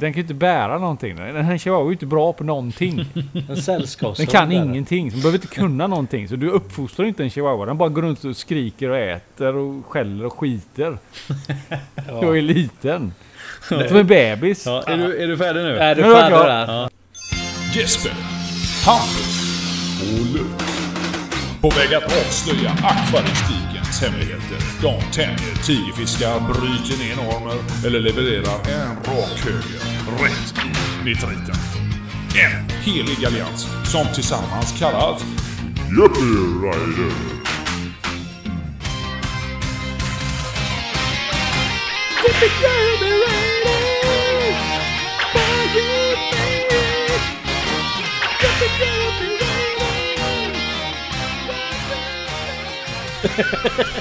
den kan ju inte bära någonting. Den här chihuahua är ju inte bra på någonting. En sällskapshund. Den kan är det. ingenting. Den behöver inte kunna någonting. Så du uppfostrar inte en chihuahua. Den bara går runt och skriker och äter och skäller och skiter. Jag är liten. Som en bebis. Ja, är, du, är du färdig nu? Är du Nu är jag färdig klar. där? Jesper, Hampus och Luke. På väg att avslöja akvaristikens hemligheter. De tämjer tigerfiskar, bryter ner normer eller levererar en rak höger rätt i nitriten. En helig allians som tillsammans kallas Yuppie Rider.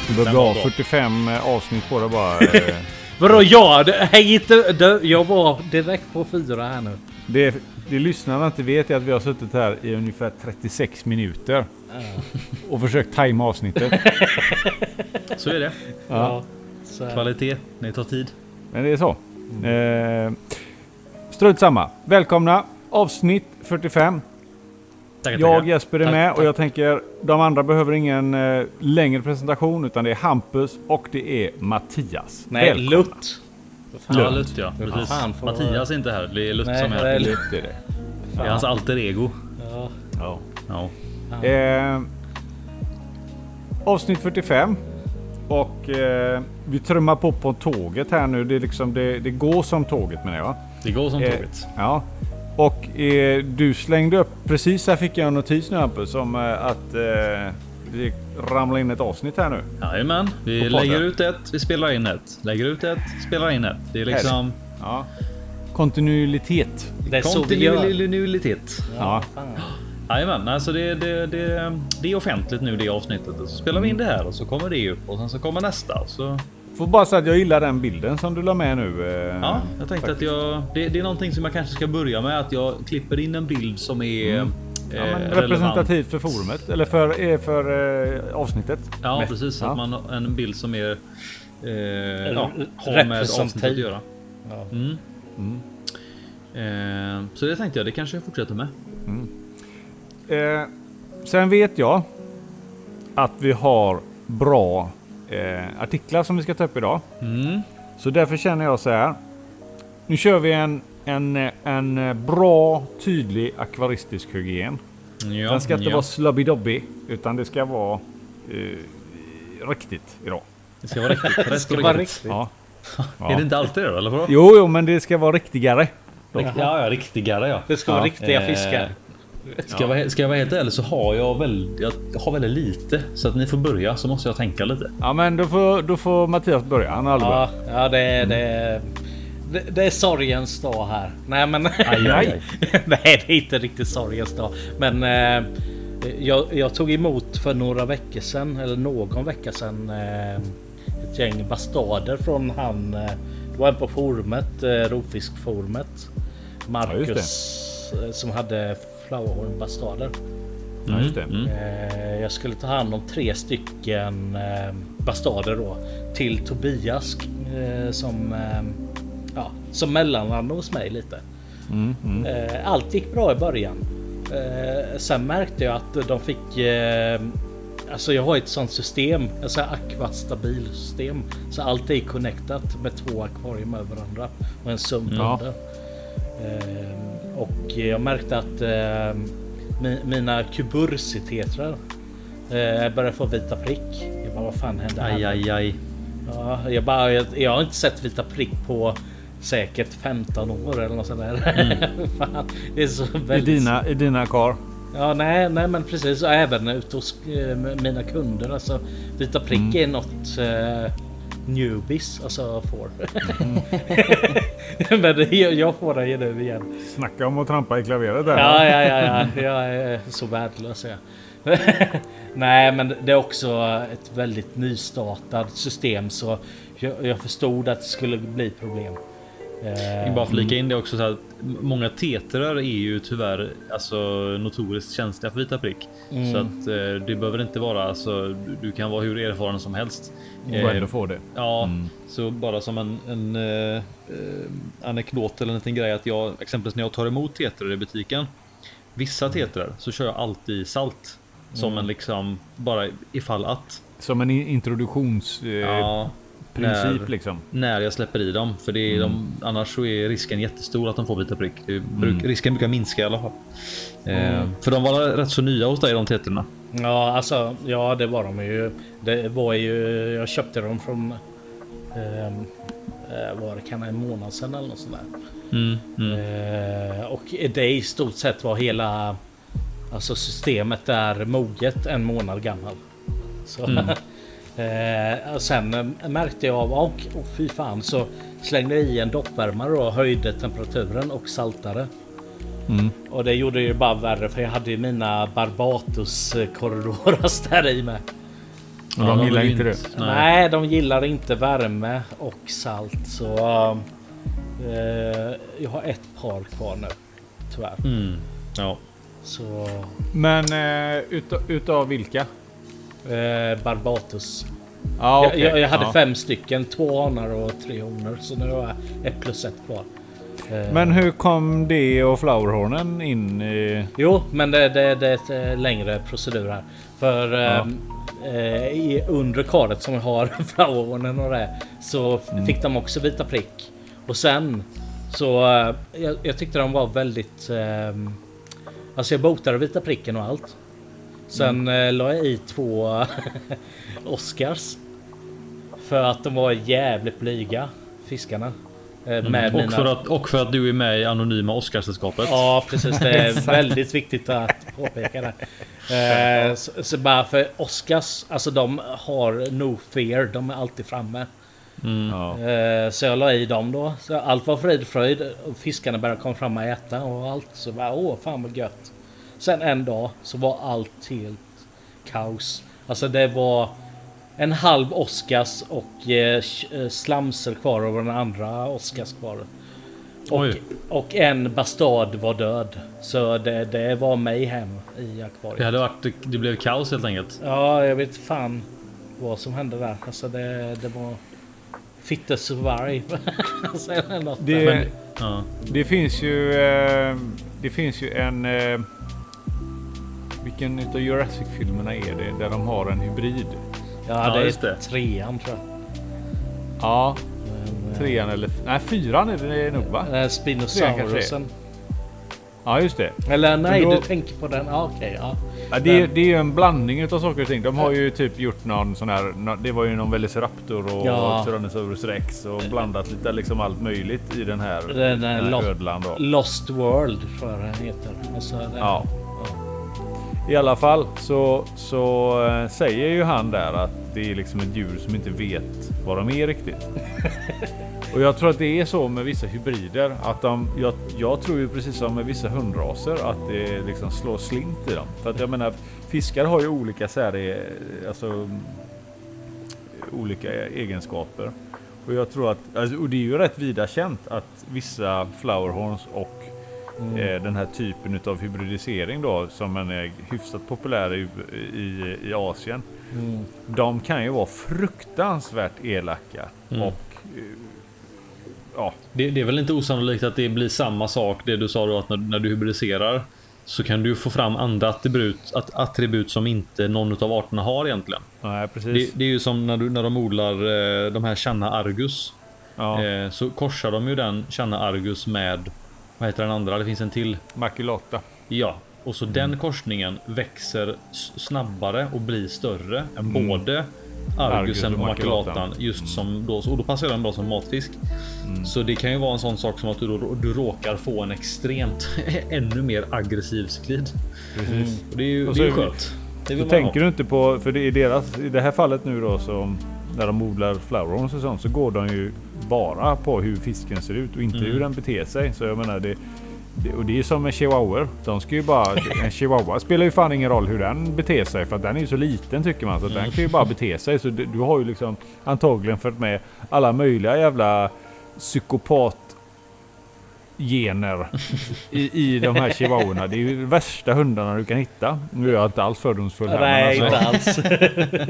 Det bör bli av 45 avsnitt på det bara. Eh, Vadå ja? det- Häng inte... Jag var direkt på fyra här nu. Det, det lyssnarna inte vet är att vi har suttit här i ungefär 36 minuter. Och försökt tajma avsnittet. Så är det. Ja. Här. Kvalitet. Det tar tid. Men det är så. Eh, strunt samma. Välkomna! Avsnitt 45. Tackar, Jag tackar. Jesper är Tack, med och tack. jag tänker de andra behöver ingen eh, längre presentation utan det är Hampus och det är Mattias. Nej, Välkomna. Lutt. Fan? Ja, Lutt ja. Precis. fan får- Mattias är inte här. Det är Lutt Nej, som är det är här. Lutt. Lutt är det. Det är hans alter ego. Ja. Ja. Ja. Eh, avsnitt 45. Och eh, vi trummar på på tåget här nu. Det, är liksom, det, det går som tåget menar jag. Det går som Eh, tåget. Ja. Och eh, du slängde upp, precis här fick jag en notis nu Hampus, om eh, att eh, det ramlar in ett avsnitt här nu. Jajamän. Vi lägger ut ett, vi spelar in ett. Lägger ut ett, spelar in ett. Det är liksom Ja. Kontinuitet. Det är så vi gör. kontinuitet. Ja. Jajamän, alltså det, det, det, det är offentligt nu det avsnittet. Och Så spelar vi in det här och så kommer det upp och sen så kommer nästa. Så, Får bara säga att jag gillar den bilden som du la med nu. Eh, ja, jag tänkte att jag... Det, det är någonting som jag kanske ska börja med att jag klipper in en bild som är Mm. Ja, eh, men relevant. representativt för forumet, eller för, eh, för eh, avsnittet. Ja, Med- precis. ja. Att man har en bild som är... Eh, ja, har med representativ. avsnittet att göra. Ja. Mm. Eh, så det tänkte jag, det kanske jag fortsätter med. Eh, sen vet jag att vi har bra eh, artiklar som vi ska ta upp idag. Mm. Så därför känner jag så här. Nu kör vi en, en, eh, en eh, bra, tydlig akvaristisk hygien. Ja, Den ska inte ja. vara slubby utan det ska vara eh, riktigt idag. Det ska vara riktigt. Rätt ska vara riktigt. riktigt. Ja. Är det inte alltid det då, eller vadå? Jo, jo, men det ska vara riktigare. Ja, ja, riktigare ja. Det ska vara Ja. riktiga Eh, fiskar. Ska, jag vara, ska jag vara helt ärlig så har jag väldigt, jag har väldigt lite. Så att ni får börja så måste jag tänka lite. Ja, men då får, då får Mattias börja. Han har Ja, ja det, är- det, är- det, det är sorgens dag här. Nej men... Aj, aj, aj. Nej det är inte riktigt sorgens dag. Men eh, jag, jag tog emot för några veckor sedan, eller någon vecka sedan, eh, ett gäng bastarder från han... Eh, det var en på forumet, eh, Rovfiskforumet. Marcus eh, som hade flowerhorn bastarder. Ja. Mm. Eh, jag skulle ta hand om tre stycken eh, bastarder då till Tobias eh, som ja, som mellanland hos mig lite. Mm, mm. Allt gick bra i början. Sen märkte jag att de fick Alltså jag har ett sånt system, alltså akvastabil system. Så allt är connectat med två akvarium över varandra och en sump Ja. under. Eh, och jag märkte att eh, mi- mina kubursiteter eh, började få vita prick. Jag bara vad fan hände här? Aj, aj, aj. Ja, jag, bara, jag, jag har inte sett vita prick på säkert 15 år eller något sånt där. Fan, det är så I väldigt... dina, i dina kar. Ja, nej, nej, men precis. Även ute hos eh, mina kunder. Alltså, vita prick är något eh, newbies alltså får. men det, jag, får det ju nu igen. Snacka om att trampa i klaveret där. Ja, ja, ja, ja. Jag är så värdelös är jag. Nej, men det är också ett väldigt nystartat system så jag, jag förstod att det skulle bli problem. Eh, Bara flika in det också så att många tetrar är ju tyvärr alltså notoriskt känsliga för vita prick. Så att eh, det behöver inte vara alltså. Du, kan vara hur erfaren som helst. Och Eh, få det. Ja, så bara som en, en eh, eh, anekdot eller en liten grej att jag exempelvis när jag tar emot tetrar i butiken. Vissa tetrar så kör jag alltid salt som en liksom bara ifall att. Som en introduktionsprincip Ja, när, liksom. när jag släpper i dem för det är de, annars så är risken jättestor att de får vita prick. Bruk, Risken brukar minska i alla fall. Eh, för de var rätt så nya hos dig de tetrarna. Ja, alltså, ja, det var de ju. Det var ju, jag köpte dem från, ehm, eh, var det kan en månad sedan eller något sånt där. Mm, mm. Eh, och det i stort sett var hela, alltså systemet är moget en månad gammal. Så, eh, och sen märkte jag av, och oh, fy fan, så slängde jag i en doppvärmare och höjde temperaturen och saltade. Och det gjorde ju bara värre för jag hade ju mina Barbatos Corridoras där i med. Och de gillar inte det. Nej. Nej, de gillar inte värme och salt så eh, jag har ett par kvar nu. Tyvärr. Mm. Ja. Så Men eh, utav, utav vilka? Eh, Barbatos. Ja, jag, okej. jag, jag hade Ja. fem stycken, två hanar och tre honor. Så nu har jag ett plus ett kvar. Eh, Men hur kom det och flowerhornen in i... Jo, men det, det, det är ett eh, längre procedur här. För Ja. eh, under karet som jag har flowerhornen och det så Mm. fick de också vita prick. Och sen så jag, jag tyckte de var väldigt eh, Alltså jag botade vita pricken och allt. Sen Mm. eh, la jag i två Oscars. För att de var jävligt blyga fiskarna. Eh, med Och, för att, och för att du är med i Anonyma Oscarssällskapet. Ja precis, det är väldigt viktigt att påpeka det. Eh, så, så bara för Oscars, alltså de har no fear, de är alltid framme. Ja. Eh, så jag la i dem då. Så allt var frid och fröjd. Fiskarna började komma fram och äta och allt. Så bara åh fan vad gött. Sen en dag så var allt helt kaos. Alltså det var en halv Oscars och eh, eh, slamser kvar och den andra Oscars kvar. Och, och en bastard var död. Så det, det var mig hem i Det akvariet. hade varit, det blev kaos helt enkelt. Ja, jag vet fan vad som hände där. Alltså det, det var... Fitte survive. alltså, Det, där. Ja. det finns ju... Eh, det finns ju en... Eh, vilken utav Jurassic-filmerna är det där de har en hybrid? ja, ja, det just det. är trean tror jag. Ja, Men, trean eller... Nej, fyran är det nog va? eh, Spinosaurusen. Ja, just det. Eller nej, då- du tänker på den. Ja, okej. ja. Ja, det, är, Den- det är ju en blandning utav saker och ting. De har ju typ gjort någon sån här... Det var ju någon Velociraptor och Ja. Tyrannosaurus rex och blandat lite liksom allt möjligt i den här, Den, den här Lost, ödlan då. Lost World tror jag den heter. Alltså, den, Ja. I alla fall så, så eh, säger ju han där att det är liksom ett djur som inte vet vad de är riktigt. Och jag tror att det är så med vissa hybrider att de, jag, jag tror ju precis som med vissa hundraser att det liksom slår slint i dem. För att jag menar fiskar har ju olika sär, alltså olika egenskaper. Och jag tror att, alltså, och det är ju rätt vida känt att vissa flowerhorns och eh, den här typen av hybridisering då som man är hyfsat populär i, i, i Asien. Mm. De kan ju vara fruktansvärt elaka Mm. och eh, ja, Det, det är väl inte osannolikt att det blir samma sak det du sa då att när, när du hybridiserar så kan du få fram andra attribut, att, attribut som inte någon av arterna har egentligen. nej Det, precis. det är ju som när, du, när de odlar eh, de här Channa Argus. ja, så korsar de ju den Channa Argus med vad heter den andra? Det finns en till. makulata. Ja, och så den korsningen växer snabbare och blir större än både Argusen och makulatan. Just som då, och då passar den bra som matfisk. Så det kan ju vara en sån sak som att du, då, du råkar få en extremt ännu mer aggressiv sklid. Precis. Och det är ju, Och det är ju så- skönt. Det Så tänker ha. du inte på, för det är deras, i det här fallet nu då så när de odlar flowerhorns och sånt så går de ju bara på hur fisken ser ut och inte Mm. hur den beter sig. Så jag menar det, det och det är ju som med chihuahuor. De ska ju bara, en chihuahua spelar ju fan ingen roll hur den beter sig för att den är ju så liten tycker man så Mm. den kan ju bara bete sig. Så du, du har ju liksom antagligen följt med alla möjliga jävla psykopat gener i, i de här chihuahuorna. Det är ju de värsta hundarna du kan hitta. Nu är jag inte alls fördomsfull här. Nej, alltså- inte alls.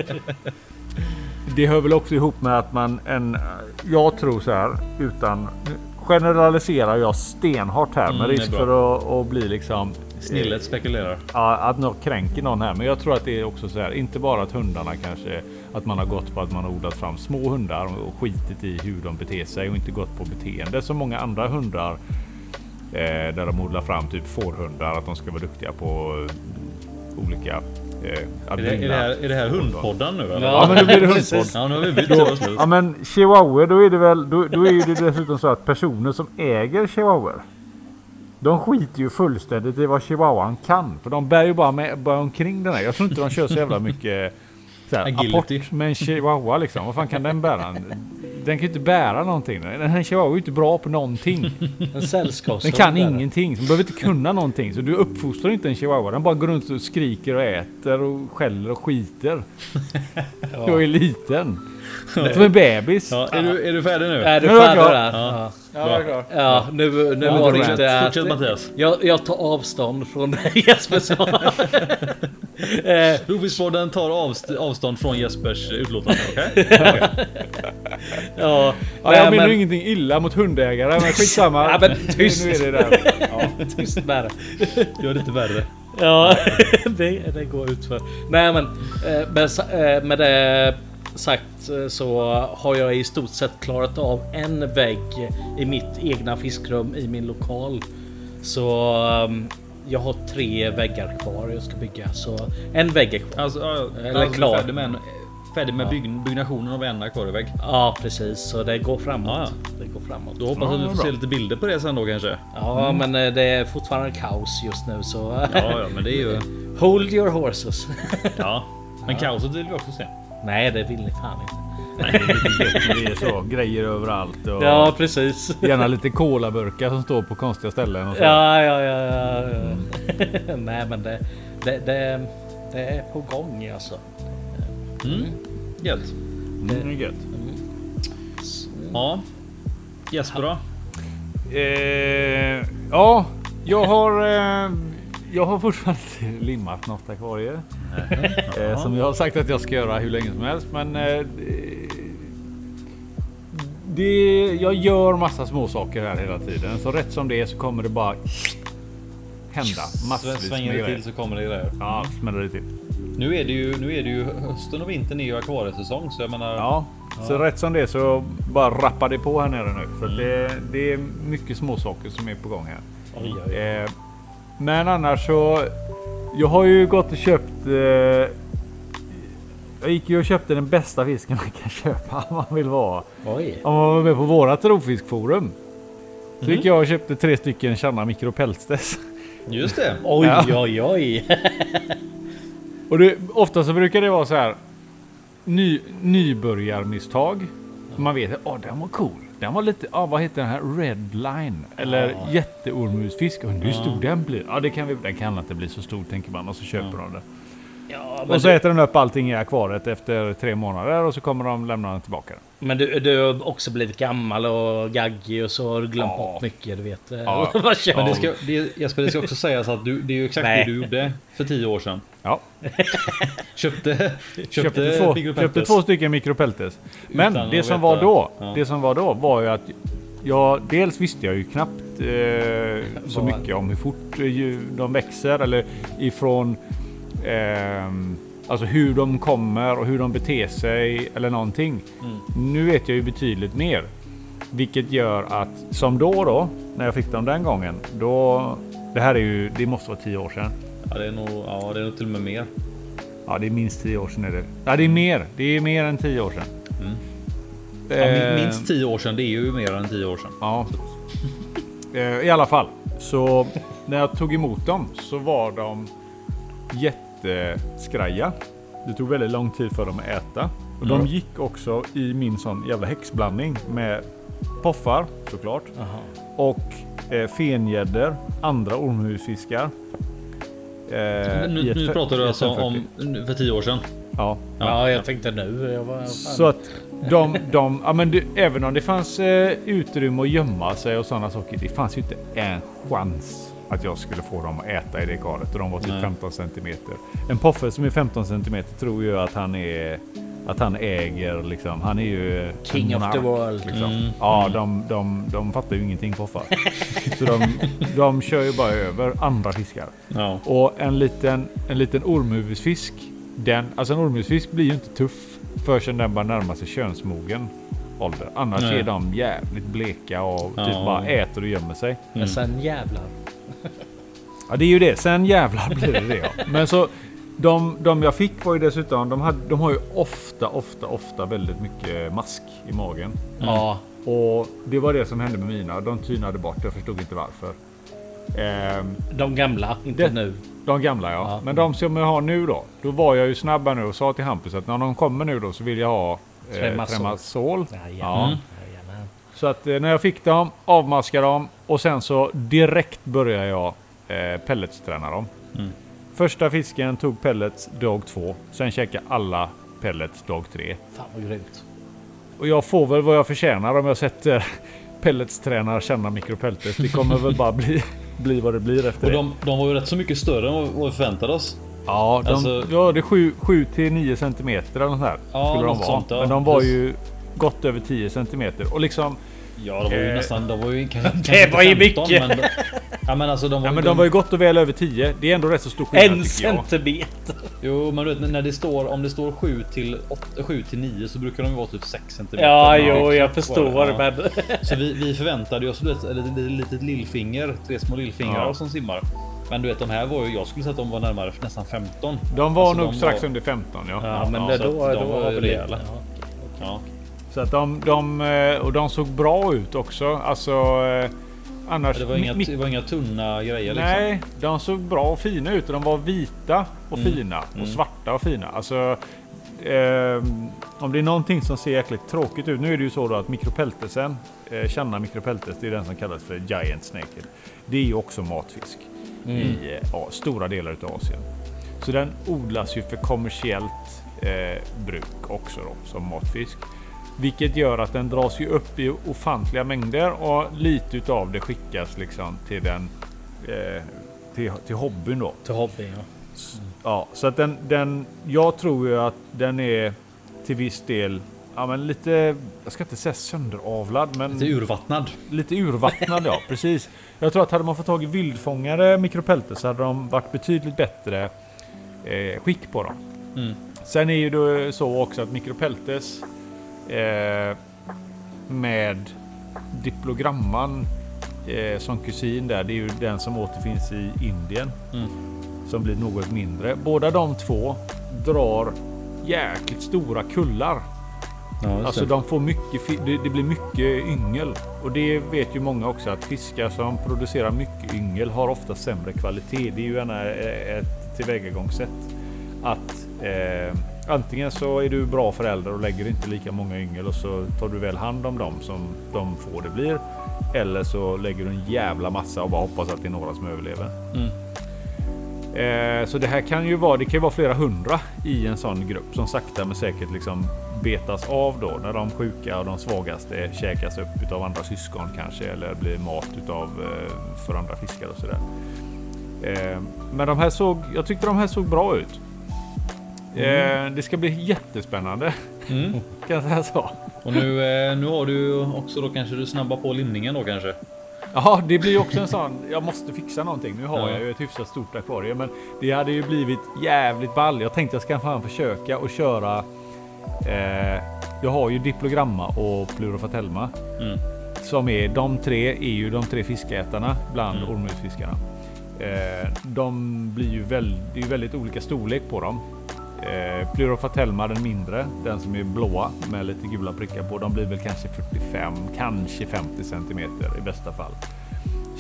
Det hör väl också ihop med att man en... Jag tror så här utan... Generaliserar jag stenhårt här Mm, med är risk för att, att bli liksom... Snillet spekulerar. Ja, att något kränker någon här. Men jag tror att det är också så här. Inte bara att hundarna kanske... Att man har gått på att man har odlat fram små hundar och skitit i hur de beter sig och inte gått på beteende som många andra hundar. Eh, där de odlar fram typ fårhundar. Att de ska vara duktiga på eh, olika... Eh, Är det, är, det här, är det här hundpodden nu eller? Ja men då blir det hundpodd. Ja, nu har vi bytt. Slut. Ja men chihuahua då är det väl då, då är det dessutom så att personer som äger chihuahuor. De skiter ju fullständigt i vad chihuahuan kan. För de bär ju bara, med, bara omkring den här. Jag tror inte de kör så jävla mycket så här, Agility. apport med en chihuahua liksom. Vad fan kan den bära? Den kan ju inte bära någonting. Den här chihuahua är ju inte bra på någonting. En sällskapshund. Den kan ingenting. Den behöver inte kunna någonting. Så du uppfostrar inte en chihuahua. Den bara går runt och skriker och äter och skäller och skiter. Jag är liten. Som en bebis. Ja, är, du, är du färdig nu? Är du Nu är jag färdig där? Ja. Ja. Ja, jag är klar. Ja, nu, nu Ja, var det inte... Fortsätt Mattias. Jag, jag tar avstånd från det Jesper sa. Eh, Rovfiskpodden tar avst- avstånd från Jespers utlåtande. Okej? ja, Ja, jag menar ingenting illa mot hundägare, men skitsamma. Ja, men Nu- tyst. Nu är det där. Ja. Tyst med det. Gör det inte värre. Ja, det, det går ut för. Nej men eh, med, eh, med det sagt eh, så har jag i stort sett klarat av en vägg i mitt egna fiskrum i min lokal. Så um, jag har tre väggar kvar jag ska bygga. Så en vägg är kvar. Alltså, ja, Eller alltså, klar. Färdig med, en, färdig med bygg, byggnationen av en akvarievägg. Ja precis, så det går framåt. Ja, Det går framåt. Då hoppas Ja, jag att vi får se lite bilder på det sen då kanske. Ja men eh, det är fortfarande kaos just nu så Ja, ja men det är ju... hold your horses. Ja. Men kaoset vill vi också se. Nej det vill ni fan inte. Det är så. Grejer överallt. Och Ja precis. Gärna lite colaburkar som står på konstiga ställen. Och så. Ja, ja, ja. ja, ja. Nej, men det, det, det, det är på gång alltså. Mm. Gött. Mm, det är gött. Ja. Jesper då? Eh, ja, jag har... Eh, jag har fortfarande inte limmat något akvarie. Eh, som jag har sagt att jag ska göra hur länge som helst. Men eh, det, jag gör massa små saker här hela tiden. Så rätt som det är så kommer det bara hända massvis Svänger det till så kommer det grejer. Ja, smäller det till. Nu är det ju, nu är det ju hösten och vintern är ju akvariesäsong så jag menar. Ja, så rätt som det är så bara rappar det på här nere nu. För att det, det är mycket små saker som är på gång här. Oj, oj, oj. Eh, men annars så. Jag har ju gått och köpt. Eh, jag gick ju och köpte den bästa fisken man kan köpa om man vill vara. oj. Om man var med på vårat rovfiskforum. Så gick jag och köpte tre stycken Channa Micro Peltstes. Just det. Oj, Ja. oj, oj. Och det, ofta så brukar det vara så här. Ny, nybörjarmisstag. Man vet att oh, den var cool. Den var lite, ah, vad heter den här? Redline. Eller Ja. jätteormusfisk. Och hur stor den blir? Ja, det kan vi, den kan inte bli så stor tänker man. Och så köper de det. Ja, Och så du, äter den upp allting i akvariet efter tre månader och så kommer de lämna den tillbaka. men du, du har också blivit gammal och gaggig och så har du glömt Ja. bort mycket. Du vet. Ja. Vad Men det ska, det, Jesper, det ska också sägas att du, det är ju exakt Nej. det du gjorde för tio år sedan. Ja, Köpte, köpte, köpte, två, köpte två stycken mikropeltes. Men Utan det som var då, ja. det som var då var ju att jag dels visste jag ju knappt eh, så mycket om hur fort eh, de växer eller ifrån ehm, Alltså hur de kommer och hur de beter sig eller någonting. Mm. Nu vet jag ju betydligt mer. Vilket gör att som då då, när jag fick dem den gången. Då, det här är ju, det måste vara tio år sedan. Ja, det är nog, ja, det är nog till och med mer. Ja, det är minst tio år sedan är det. Ja, det är mer. Det är mer än tio år sedan. Mm. Ja, Eh, minst tio år sedan, det är ju mer än tio år sedan. Ja. Eh, I alla fall. Så när jag tog emot dem så var de jätteskraja. Det tog väldigt lång tid för dem att äta. Och de Mm. gick också i min sån jävla häxblandning med poffar såklart. Jaha. Och eh, fengäddor, andra ormhusfiskar. Eh, Nu, nu pratar du alltså 540. om för tio år sedan. Ja. Ja, jag tänkte nu. Jag var, fan. Så att de, de, ja, men det, även om det fanns eh, utrymme att gömma sig och sådana saker. Det fanns ju inte en chans att jag skulle få dem att äta i det galet. Och de var typ Nej. 15 centimeter. En poffe som är 15 centimeter tror ju att han är att han äger liksom. Han är ju King of the world. Liksom. Mm. Ja, de, de, de fattar ju ingenting poffar. Så de, de kör ju bara över andra fiskar. Ja. Och en liten, en liten ormhuvudfisk. Den, alltså en ormhuvudfisk blir ju inte tuff förrän den bara närmar sig könsmogen ålder. Annars Nej. är de jävligt bleka och typ Ja. bara äter och gömmer sig. Men sen jävlar. Ja det är ju det. Sen jävlar blir det det ja. Men så de, de jag fick var ju dessutom, de, hade, de har ju ofta, ofta, ofta väldigt mycket mask i magen. Ja, Och det var det som hände med mina. De tynade bort. Jag förstod inte varför. Ehm, de gamla, inte Det- nu. de gamla ja. Ja. Men de som jag har nu då. Då var jag ju snabb nu och sa till Hampus att när de kommer nu då så vill jag ha eh, Tremasol. Tremasol. Jajamän. Ja. Jajamän. Så att eh, när jag fick dem, avmaskade dem och sen så direkt började jag eh, pelletsträna dem. Mm. Första fisken tog pellets dag två. Sen käkade alla pellets dag tre. Fan vad grymt. Och jag får väl vad jag förtjänar om jag sätter pelletstränar känna mikropeltes. Det kommer väl bara bli, bli vad det blir efter Och det. de, de var ju rätt så mycket större än vad vi förväntade oss. Ja, de, Alltså- ja det är 7 till 9 centimeter eller nåt här. Ja, skulle de vara. sånt, ja. Men de var ju gott över 10 centimeter. Och liksom, Ja, de var ju Eh, nästan... De var ju kanske, kanske Det var ju 15, mycket. Men, de- ja, men alltså de var, ja, men de var ju gott och väl över 10. Det är ändå rätt så stor skillnad En jag. centimeter. Jo, men du vet när det står om det står 7 till 8, 7 till 9 så brukar de ju vara typ 6 centimeter. Ja, Men jo, det- jag förstår. Ja. Men Så vi, vi förväntade oss du vet, ett litet, litet lillfinger, tre små lillfingrar Ja. som simmar. Men du vet, de här var ju, jag skulle säga att de var närmare nästan 15. De var Alltså, nog de strax var- under 15 ja. ja, men ja, det, då, då de var har vi det. Ja. Ja. Så att de, de, eh, och de såg bra ut också. Alltså eh, annars... Det var, inga, det var inga tunna grejer liksom. Nej, de såg bra och fina ut. De var vita och Mm. fina och svarta och fina. Alltså, ehm, om det är någonting som ser jäkligt tråkigt ut. Nu är det ju så då att mikropeltesen, eh, Channa mikropeltes, det är den som kallas för giant snake. Det är ju också matfisk i eh, ja, stora delar utav Asien. Så den odlas ju för kommersiellt eh, bruk också då, som matfisk. Vilket gör att den dras ju upp i ofantliga mängder och lite utav det skickas liksom till den eh, till, till hobbyn då. Till hobby, ja. Ja, så att den, den, jag tror ju att den är till viss del, ja men lite, jag ska inte säga sönderavlad, men Lite urvattnad. lite urvattnad ja, precis. Jag tror att hade man fått tag i vildfångade mikropelter så hade de varit betydligt bättre eh, skick på dem. Mm. Sen är ju det så också att mikropeltes eh, med diplogramman eh, som kusin där, det är ju den som återfinns i Indien. Mm. Som blir något mindre. Båda de två drar jäkligt stora kullar. Ja, Alltså de får mycket, det, blir mycket yngel. Och det vet ju många också att fiskar som producerar mycket yngel har ofta sämre kvalitet. Det är ju gärna ett tillvägagångssätt. Att eh, antingen så är du bra förälder och lägger inte lika många yngel och så tar du väl hand om dem som de får det blir. Eller så lägger du en jävla massa och bara hoppas att det är några som överlever. Mm. Eh, så det här kan ju vara, det kan ju vara flera hundra i en sån grupp som sakta men säkert liksom betas av då när de sjuka och de svagaste käkas upp utav andra syskon kanske eller blir mat utav eh, för andra fiskar och sådär. Eh, men de här såg, jag tyckte de här såg bra ut. Eh, det ska bli jättespännande Mm. kan jag säga så. Och nu, eh, nu har du också då kanske du snabbar på limningen då kanske. Ja, det blir också en sån. Jag måste fixa någonting. Nu har Ja. jag ju ett hyfsat stort akvarium, men det hade ju blivit jävligt ball. Jag tänkte jag ska fan försöka och köra. Eh, jag har ju diplogramma och plurofatelma Mm. som är de tre är ju de tre fiskätarna bland Mm. ormhusfiskarna. Eh, de blir ju väldigt, det är ju väldigt olika storlek på dem. Eh, Plurofatelma den mindre, den som är blåa med lite gula prickar på. De blir väl kanske 45, kanske 50 centimeter i bästa fall.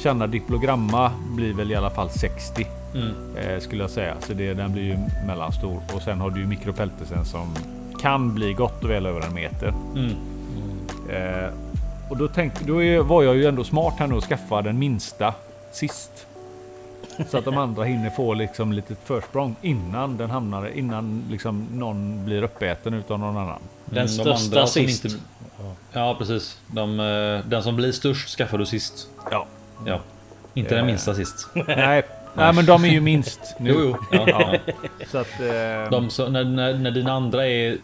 Channa diplogramma blir väl i alla fall 60 Mm. eh, skulle jag säga. Så det, den blir ju mellanstor. Och sen har du ju mikropeltesen som kan bli gott och väl över en meter. Mm. Eh, och då, tänkte, då är, var jag ju ändå smart här nu och skaffa den minsta sist. Så att de andra hinner få liksom lite försprång innan den hamnar, innan liksom någon blir uppäten utav någon annan. Den Mm, de största som sist. inte- Ja precis. De, eh, den som blir störst skaffar du sist. Ja. Ja. Inte den minsta sist. Nej, nej, men de är ju minst nu. Jo, jo. Ja, ja. Så att, eh, De, så, när, när, när dina andra är,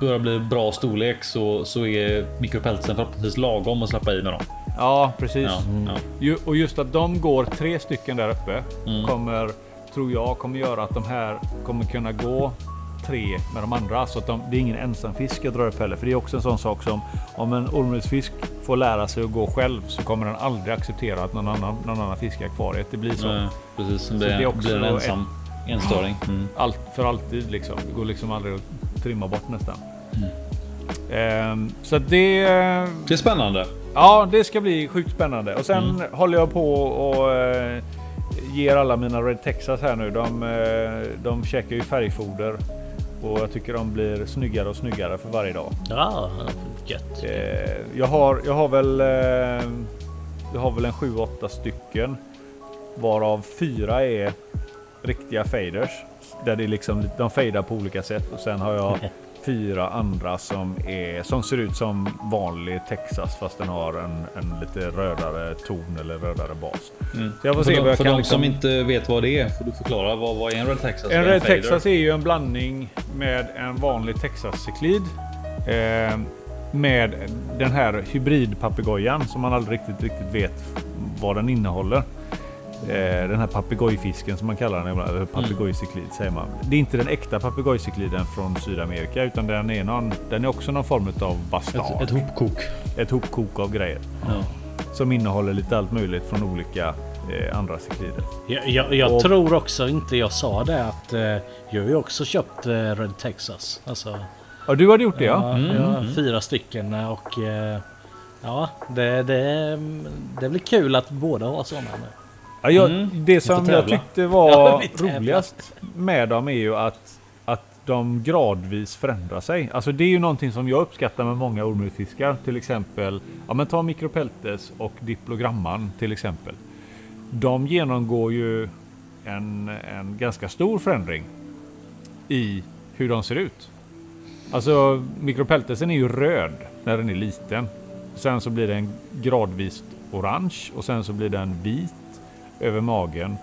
börjar bli bra storlek så, så är mikropelsen förhoppningsvis lagom att släppa i med dem. Ja, precis. Ja, ja. Ju, och just att de går tre stycken där uppe Mm. kommer, tror jag, kommer göra att de här kommer kunna gå tre med de andra. Så att de, det är ingen ensamfisk jag drar upp heller. För det är också en sån sak som om en ormulsfisk får lära sig att gå själv så kommer den aldrig acceptera att någon annan, någon annan fisk är kvar i det. Det blir så. Nej, precis. Det, det är också blir en ensam enstöring. Mm. Allt för alltid liksom. Det går liksom aldrig att trimma bort nästan. Ehm, så att det... Det är spännande. Ja, det ska bli sjukt spännande. Och sen Mm. håller jag på och eh, ger alla mina Red Texas här nu. De, eh, de käkar ju färgfoder och jag tycker de blir snyggare och snyggare för varje dag. Ja, gött. Eh, jag, har, jag har väl eh, jag har väl en 7-8 stycken varav fyra är riktiga faders. Där det är liksom, de fejdar på olika sätt och sen har jag fyra andra som, är, som ser ut som vanlig Texas fast den har en, en lite rödare ton eller rödare bas. Så jag får se För, vad de, jag för kan de liksom... som inte vet vad det är får du förklara vad, vad är en Red Texas? En Vad Red fader? Texas är ju en blandning med en vanlig Texas-cyklid. Eh, med den här hybridpapegojan som man aldrig riktigt, riktigt vet vad den innehåller. Eh, den här papegojfisken som man kallar den, ibland, papegojcyklid säger man. Det är inte den äkta papegojcykliden från Sydamerika utan den är, någon, den är också någon form av bastard. Ett, ett hopkok. ett hopkok av grejer. Ja. Som innehåller lite allt möjligt från olika eh, andra cyklider. Jag, jag, jag Och- tror också inte jag sa det att eh, jag har ju också köpt eh, Red Texas. Alltså, Ja, du hade gjort det ja? ja, jag har fyra stycken eh, och eh, ja, det, det, det blir kul att båda har sådana nu. Ja, jag, Mm. Det som jag tyckte var Ja, roligast med dem är ju att, att de gradvis förändrar sig. Alltså det är ju någonting som jag uppskattar med många ormulfiskar. Till exempel, ja men ta Micropeltes och Diplogramman till exempel. De genomgår ju en, en ganska stor förändring i hur de ser ut. Alltså Micropeltesen är ju röd när den är liten. Sen så blir den gradvis orange och sen så blir den vit över magen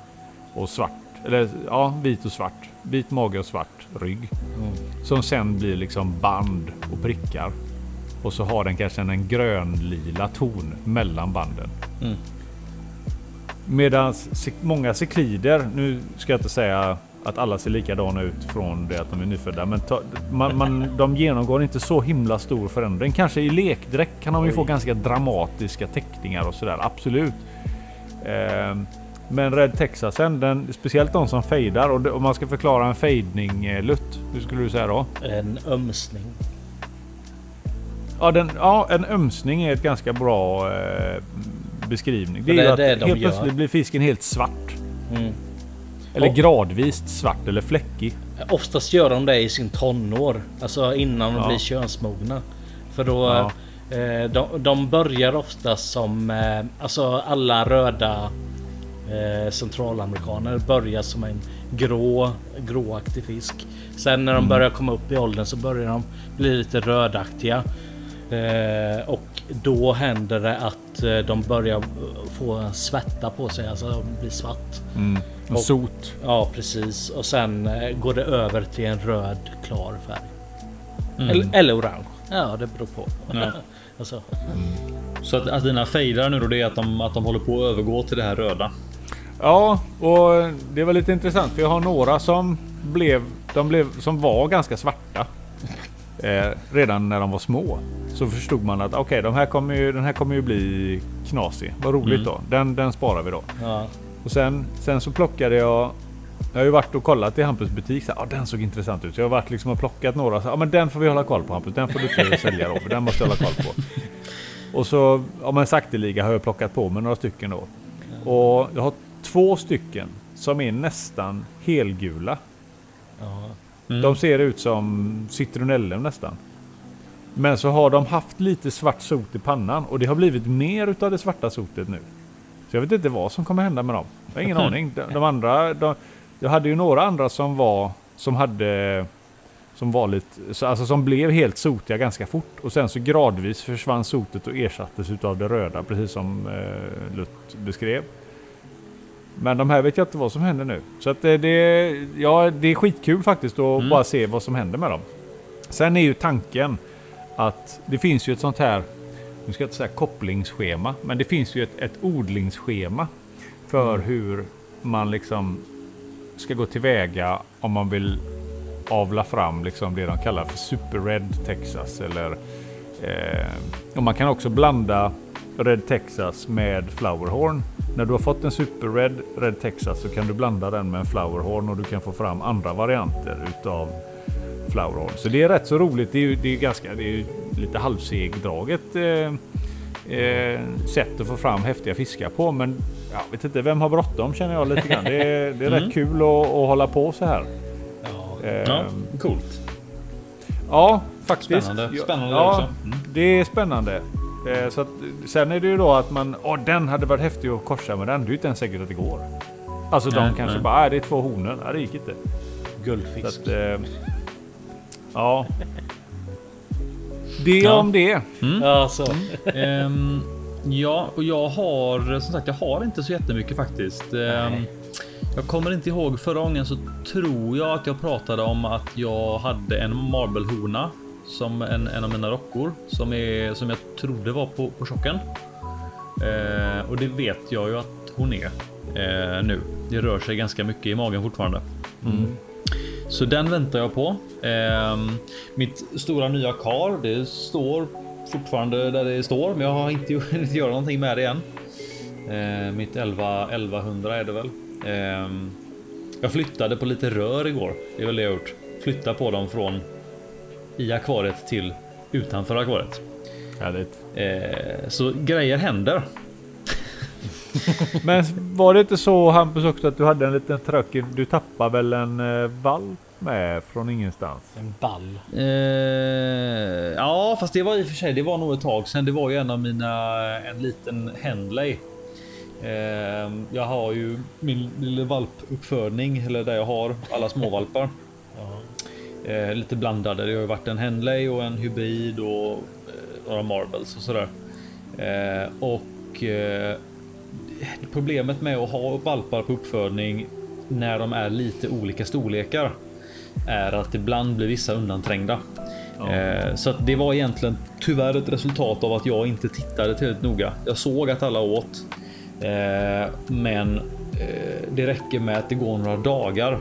och svart. Eller ja, vit och svart. Vit mage och svart rygg. Som sen blir liksom band och prickar. Och så har den kanske en grönlila ton mellan banden. Mm. Medan många cyklider, nu ska jag inte säga att alla ser likadana ut från det att de är nyfödda. Men ta, man, man, de genomgår inte så himla stor förändring. Kanske i lekdräkt kan de ju få ganska dramatiska teckningar och sådär. Absolut. Ehm, men Red Texasen, den, speciellt de som fejdar. Och det, om man ska förklara en fejdning, Lutt, hur skulle du säga då? En ömsning. Ja, den, ja, en ömsning är ett ganska bra eh, beskrivning. Det är det är att det de helt gör. plötsligt blir fisken helt svart. Mm. Eller Och- gradvis svart eller fläckig. Oftast gör de det i sin tonår. Alltså innan de Ja. blir könsmogna. För då... Ja. Eh, de, de börjar ofta som... Eh, alltså alla röda eh, centralamerikaner börjar som en grå, gråaktig fisk. Sen när de Mm. börjar komma upp i åldern så börjar de bli lite rödaktiga. Eh, och då händer det att eh, de börjar få svetta på sig. Alltså de blir svart. Mm. Och Och- sot. Ja precis och sen eh, går det över till en röd klar färg. Mm. Eller, eller orange. Ja det beror på. Ja. alltså, Så att, att dina fejdar nu då det är att de, att de håller på att övergå till det här röda. Ja, och det var lite intressant för jag har några som blev, de blev, som var ganska svarta. Eh, redan när de var små. Så förstod man att okej, de här kommer ju, den här kommer ju bli knasig. Vad roligt Mm. då. Den, den sparar vi då. ja. Och sen, sen så plockade jag jag har ju varit och kollat i Hampus butik. Så, ah, den såg intressant ut. Så jag har varit liksom och plockat några. Så, ah, men den får vi hålla koll på Hampus. Den får du inte sälja då. För den måste jag hålla koll på. Och så ja, men sakteliga har jag plockat på mig några stycken då. Och jag har två stycken som är nästan helgula. Mm. De ser ut som citronellum nästan. Men så har de haft lite svart sot i pannan och det har blivit mer utav det svarta sotet nu. Så jag vet inte vad som kommer hända med dem. Jag har ingen aning. De, de andra, de, jag hade ju några andra som var som hade Som var lite, så- alltså som blev helt sotiga ganska fort. Och sen så gradvis försvann sotet och ersattes utav det röda. Precis som eh, Lutt beskrev. Men de här vet jag inte vad som händer nu. Så att det, det, ja, det är skitkul faktiskt att Mm. bara se vad som händer med dem. Sen är ju tanken att det finns ju ett sånt här, nu ska jag inte säga kopplingsschema, men det finns ju ett, ett odlingsschema för hur man liksom ska gå tillväga om man vill avla fram liksom det de kallar för Super Red Texas. Eller, eh, och man kan också blanda Red Texas med Flowerhorn. När du har fått en Super Red Red Texas så kan du blanda den med en Flowerhorn och du kan få fram andra varianter utav Flowerhorn. Så det är rätt så roligt. Det är ju det är ganska det är lite halvsegdraget eh, eh, sätt att få fram häftiga fiskar på. Men jag vet inte, vem har bråttom känner jag lite grann. Det är, det är rätt kul att, att hålla på så här. Ja, Eh, Ja, coolt. Ja, faktiskt. Spännande. Spännande ja, också. Mm. Det är spännande. Eh, Så att, sen är det ju då att man, åh den hade varit häftig att korsa med den. Det är ju inte ens säkert att det går. Alltså de Nej, kanske nej. bara, "Ah, det är två honor. Ja, det gick inte. Så guldfisk. att, eh, ja. Det Ja. om det. Ja, så. Ehm, ja, och jag har som sagt, jag har inte så jättemycket faktiskt. Ehm, jag kommer inte ihåg förra gången så tror jag att jag pratade om att jag hade en marblehona som en, en av mina rockor som är som jag trodde var på, på chocken. Eh, och det vet jag ju att hon är eh, nu. Det rör sig ganska mycket i magen fortfarande. Så den väntar jag på. Ehm, mitt stora nya kar, det står fortfarande där det står, men jag har inte hunnit göra någonting med det än. Ehm, mitt 11 1100 är det väl. Ehm, jag flyttade på lite rör igår. Det är väl det jag gjort. Flytta på dem från i akvariet till utanför akvariet. Härligt. Ehm, så grejer händer. Men var det inte så Hampus också att du hade en liten tröck? Du tappade väl en eh, valp med från ingenstans? En ball. Eh, ja, fast det var i och för sig. Det var nog ett tag sedan. Det var ju en av mina, en liten Henley. Eh, jag har ju min lilla valpuppfödning eller där jag har alla småvalpar. Ja. Eh, lite blandade. Det har ju varit en Henley och en hybrid och eh, några marbles och sådär. Eh, och eh, problemet med att ha valpar på uppfödning när de är lite olika storlekar är att ibland blir vissa undanträngda. Eh, så det var egentligen tyvärr ett resultat av att jag inte tittade tillräckligt noga. Jag såg att alla åt, eh, men eh, det räcker med att det går några dagar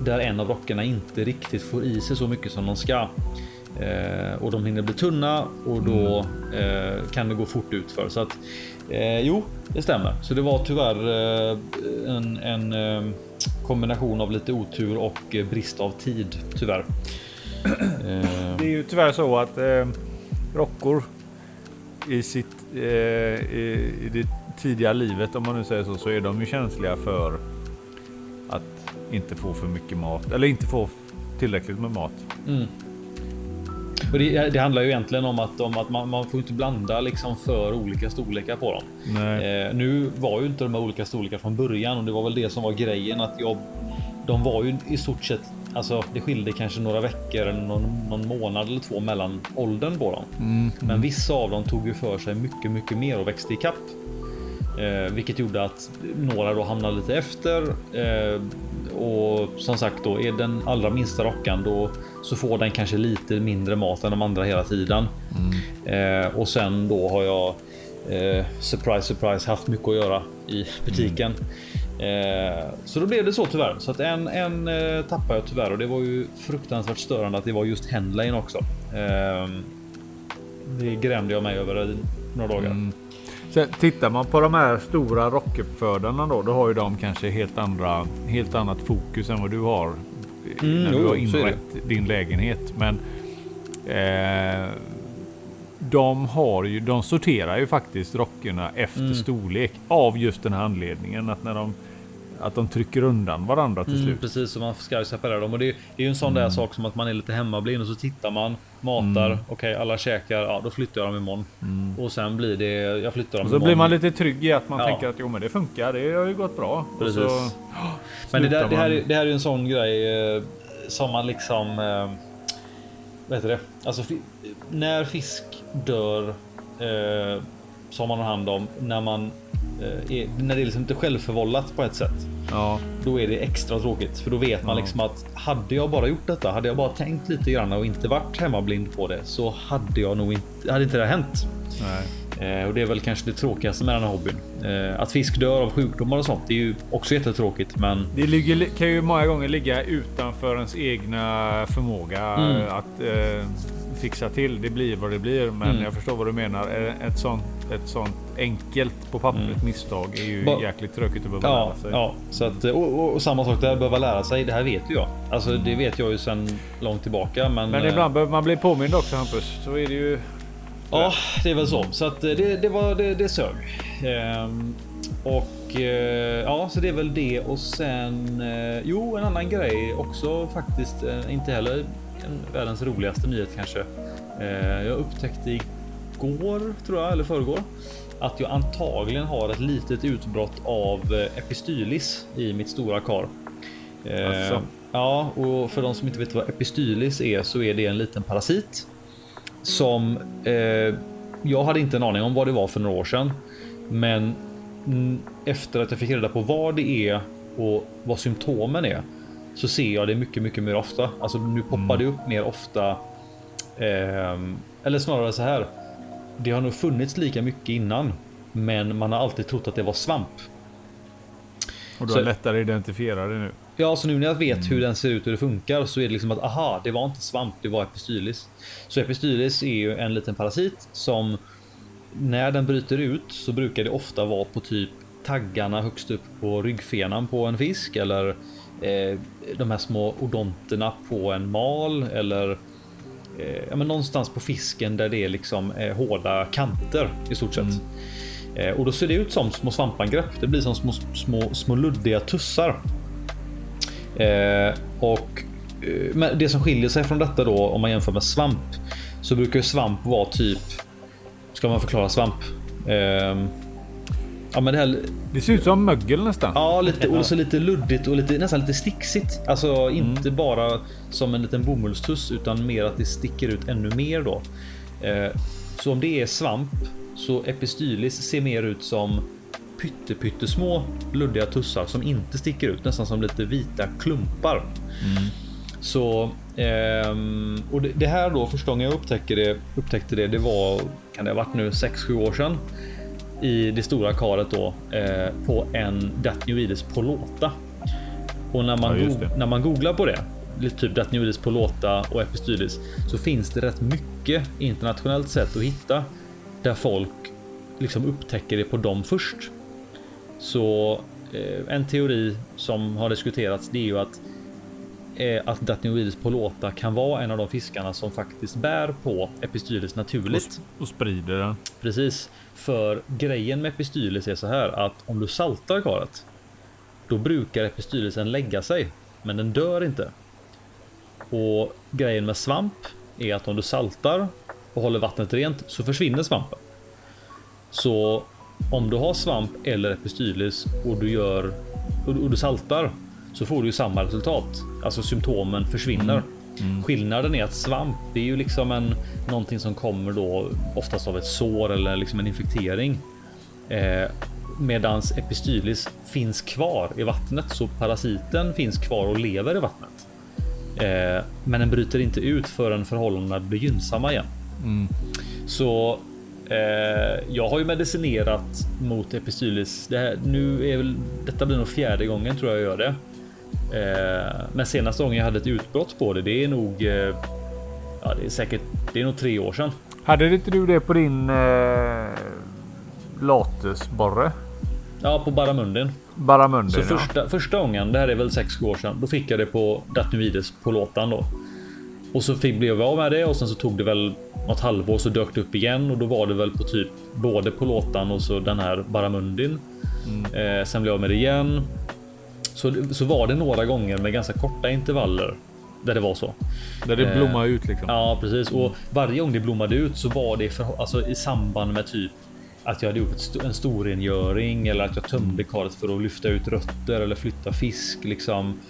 där en av rockarna inte riktigt får i sig så mycket som de ska. Eh, och de hinner bli tunna och då eh, kan det gå fort ut för så att eh, jo, det stämmer. Så det var tyvärr eh, en, en eh, kombination av lite otur och eh, brist av tid tyvärr. Eh, Det är ju tyvärr så att eh, rockor i sitt eh, i, i det tidiga livet, om man nu säger så, så är de ju känsliga för inte få för mycket mat eller inte få tillräckligt med mat. Mm. Och det, det handlar ju egentligen om att, om att man, man får inte blanda liksom för olika storlekar på dem. Eh, nu var ju inte de här olika storlekar från början och det var väl det som var grejen att jag. De var ju i stort sett, alltså det skilde kanske några veckor eller någon, någon månad eller två mellan åldern på dem. Men vissa av dem tog ju för sig mycket, mycket mer och växte i kapp. Eh, vilket gjorde att några då hamnade lite efter. Eh, och som sagt då är den allra minsta rockan då så får den kanske lite mindre mat än de andra hela tiden. Eh, och sen då har jag eh, surprise surprise haft mycket att göra i butiken. Eh, så då blev det så tyvärr. Så att en, en eh, tappade jag tyvärr och det var ju fruktansvärt störande att det var just Henleyn också. Eh, det grämde jag mig över några dagar. Mm. Sen tittar man på de här stora rockuppfödarna då, då har ju de kanske helt andra, helt annat fokus än vad du har Mm, när jo, du har inrett din lägenhet. Men eh, de har ju, de sorterar ju faktiskt rockerna efter Mm. storlek av just den här anledningen att när de att de trycker undan varandra till Mm, slut. precis, så man ska separera dem. Och det, är- det är ju en sån där sak som att man är lite hemmablind och så tittar man, matar, Mm. okej alla käkar, ja då flyttar jag dem imorgon. Och sen blir det, jag flyttar dem Och så imorgon. blir man lite trygg i att man Ja. tänker att jo men det funkar, det har ju gått bra. Precis. Så Men det, där, det, här, det här är ju en sån grej eh, som man liksom... Eh, vad heter det? Alltså när fisk dör eh, som man har hand om när man eh, är, när det är liksom inte självförvållat på ett sätt. Ja. Då är det extra tråkigt för då vet man Ja. liksom att hade jag bara gjort detta, hade jag bara tänkt lite grann och inte varit hemmablind på det så hade jag nog inte, hade inte det hänt. Eh, och det är väl kanske det tråkigaste med den här hobbyn. Eh, att fisk dör av sjukdomar och sånt, det är ju också jättetråkigt. Men Det ligger, kan ju många gånger ligga utanför ens egna förmåga Mm. att eh, fixa till. Det blir vad det blir, men Mm. jag förstår vad du menar. Ett sånt, ett sånt enkelt på pappret misstag är ju Mm. Ba- jäkligt tråkigt att behöva ja, lära sig. ja, så att och, och, och samma sak där behöva lära sig. Det här vet ju jag. Alltså, det vet jag ju sedan långt tillbaka. Men, Men eh, ibland behöver man bli påmind också Hampus. Så är det ju. Ja, det är väl så. Så att eh, det, det var det, det sög. Ehm, och eh, ja, så det är väl det och sen. Eh, jo, en annan grej också faktiskt. Eh, inte heller en, världens roligaste nyhet kanske. Jag upptäckte igår tror jag eller förrgår att jag antagligen har ett litet utbrott av eh, epistylis i mitt stora kar. Eh, Asså. ja, och för de som inte vet vad epistylis är så är det en liten parasit som eh, jag hade inte en aning om vad det var för några år sedan. Men mm, efter att jag fick reda på vad det är och vad symptomen är så ser jag det mycket, mycket mer ofta. Alltså nu poppar det upp mer ofta. ehm, eller snarare så här. Det har nog funnits lika mycket innan, men man har alltid trott att det var svamp. Och du Så- har lättare att identifiera det nu. Ja, så nu när jag vet hur den ser ut och hur det funkar så är det liksom att aha, det var inte svamp, det var epistylis. Så epistylis är ju en liten parasit som när den bryter ut så brukar det ofta vara på typ taggarna högst upp på ryggfenan på en fisk eller eh, de här små odonterna på en mal eller Eh, ja, men någonstans på fisken där det är liksom eh, hårda kanter i stort sett. Eh, och då ser det ut som små svampangrepp. Det blir som små, små, små luddiga tussar. Eh, och eh, men det som skiljer sig från detta då om man jämför med svamp så brukar ju svamp vara typ. Ska man förklara svamp? Eh, Ja, men det här. Det ser ut som mögel nästan. Ja, lite och så lite luddigt och lite nästan lite sticksigt. Alltså inte bara som en liten bomullstuss utan mer att det sticker ut ännu mer då. Eh, så om det är svamp så epistylis ser mer ut som pytte pyttesmå luddiga tussar som inte sticker ut, nästan som lite vita klumpar. Så ehm, och det, det här då första gången jag upptäckte det, upptäckte det, det var kan det ha varit nu 6-7 år sedan i det stora karet då eh, på en Datnioides polota. Och när man, Ja, när man googlar på det, typ Datnioides polota och Epistylis, så finns det rätt mycket internationellt sett att hitta där folk liksom upptäcker det på dem först. Så eh, en teori som har diskuterats det är ju att eh, att Datnioides polota kan vara en av de fiskarna som faktiskt bär på Epistylis och, naturligt. sp- och sprider den. Precis, för grejen med epistylis är så här att om du saltar karet, då brukar epistylisen lägga sig, men den dör inte. Och grejen med svamp är att om du saltar och håller vattnet rent så försvinner svampen. Så om du har svamp eller epistylis och du gör och och du saltar så får du ju samma resultat. Alltså symptomen försvinner. Skillnaden är att svamp, det är ju liksom en någonting som kommer då oftast av ett sår eller liksom en infektering. Eh, medans epistylis finns kvar i vattnet, så parasiten finns kvar och lever i vattnet. Eh, men den bryter inte ut förrän förhållandena blir gynnsamma igen. Så eh, jag har ju medicinerat mot epistylis. Det här, nu är väl detta blir nog fjärde gången tror jag jag gör det. Eh, men senaste gången jag hade ett utbrott på det, det är nog. Eh, ja, det är säkert. Det är nog tre år sedan. Hade inte du det på din eh, latesborre? Ja, på Barramundin. Barramunden Så ja. första, första gången, det här är väl 6-7 år sedan, då fick jag det på Datnoides på låtan då. Och så fick, blev jag av med det och sen så tog det väl något halvår så dök det upp igen och då var det väl på typ både på låtan och så den här Barramundin. Eh, sen blev jag med det igen. Så, så var det några gånger med ganska korta intervaller där det var så. Där det Eh, blommar ut liksom. Ja, precis. Och varje gång det blommade ut så var det för, alltså, i samband med typ att jag hade gjort st- en storrengöring eller att jag tömde karet för att lyfta ut rötter eller flytta fisk liksom.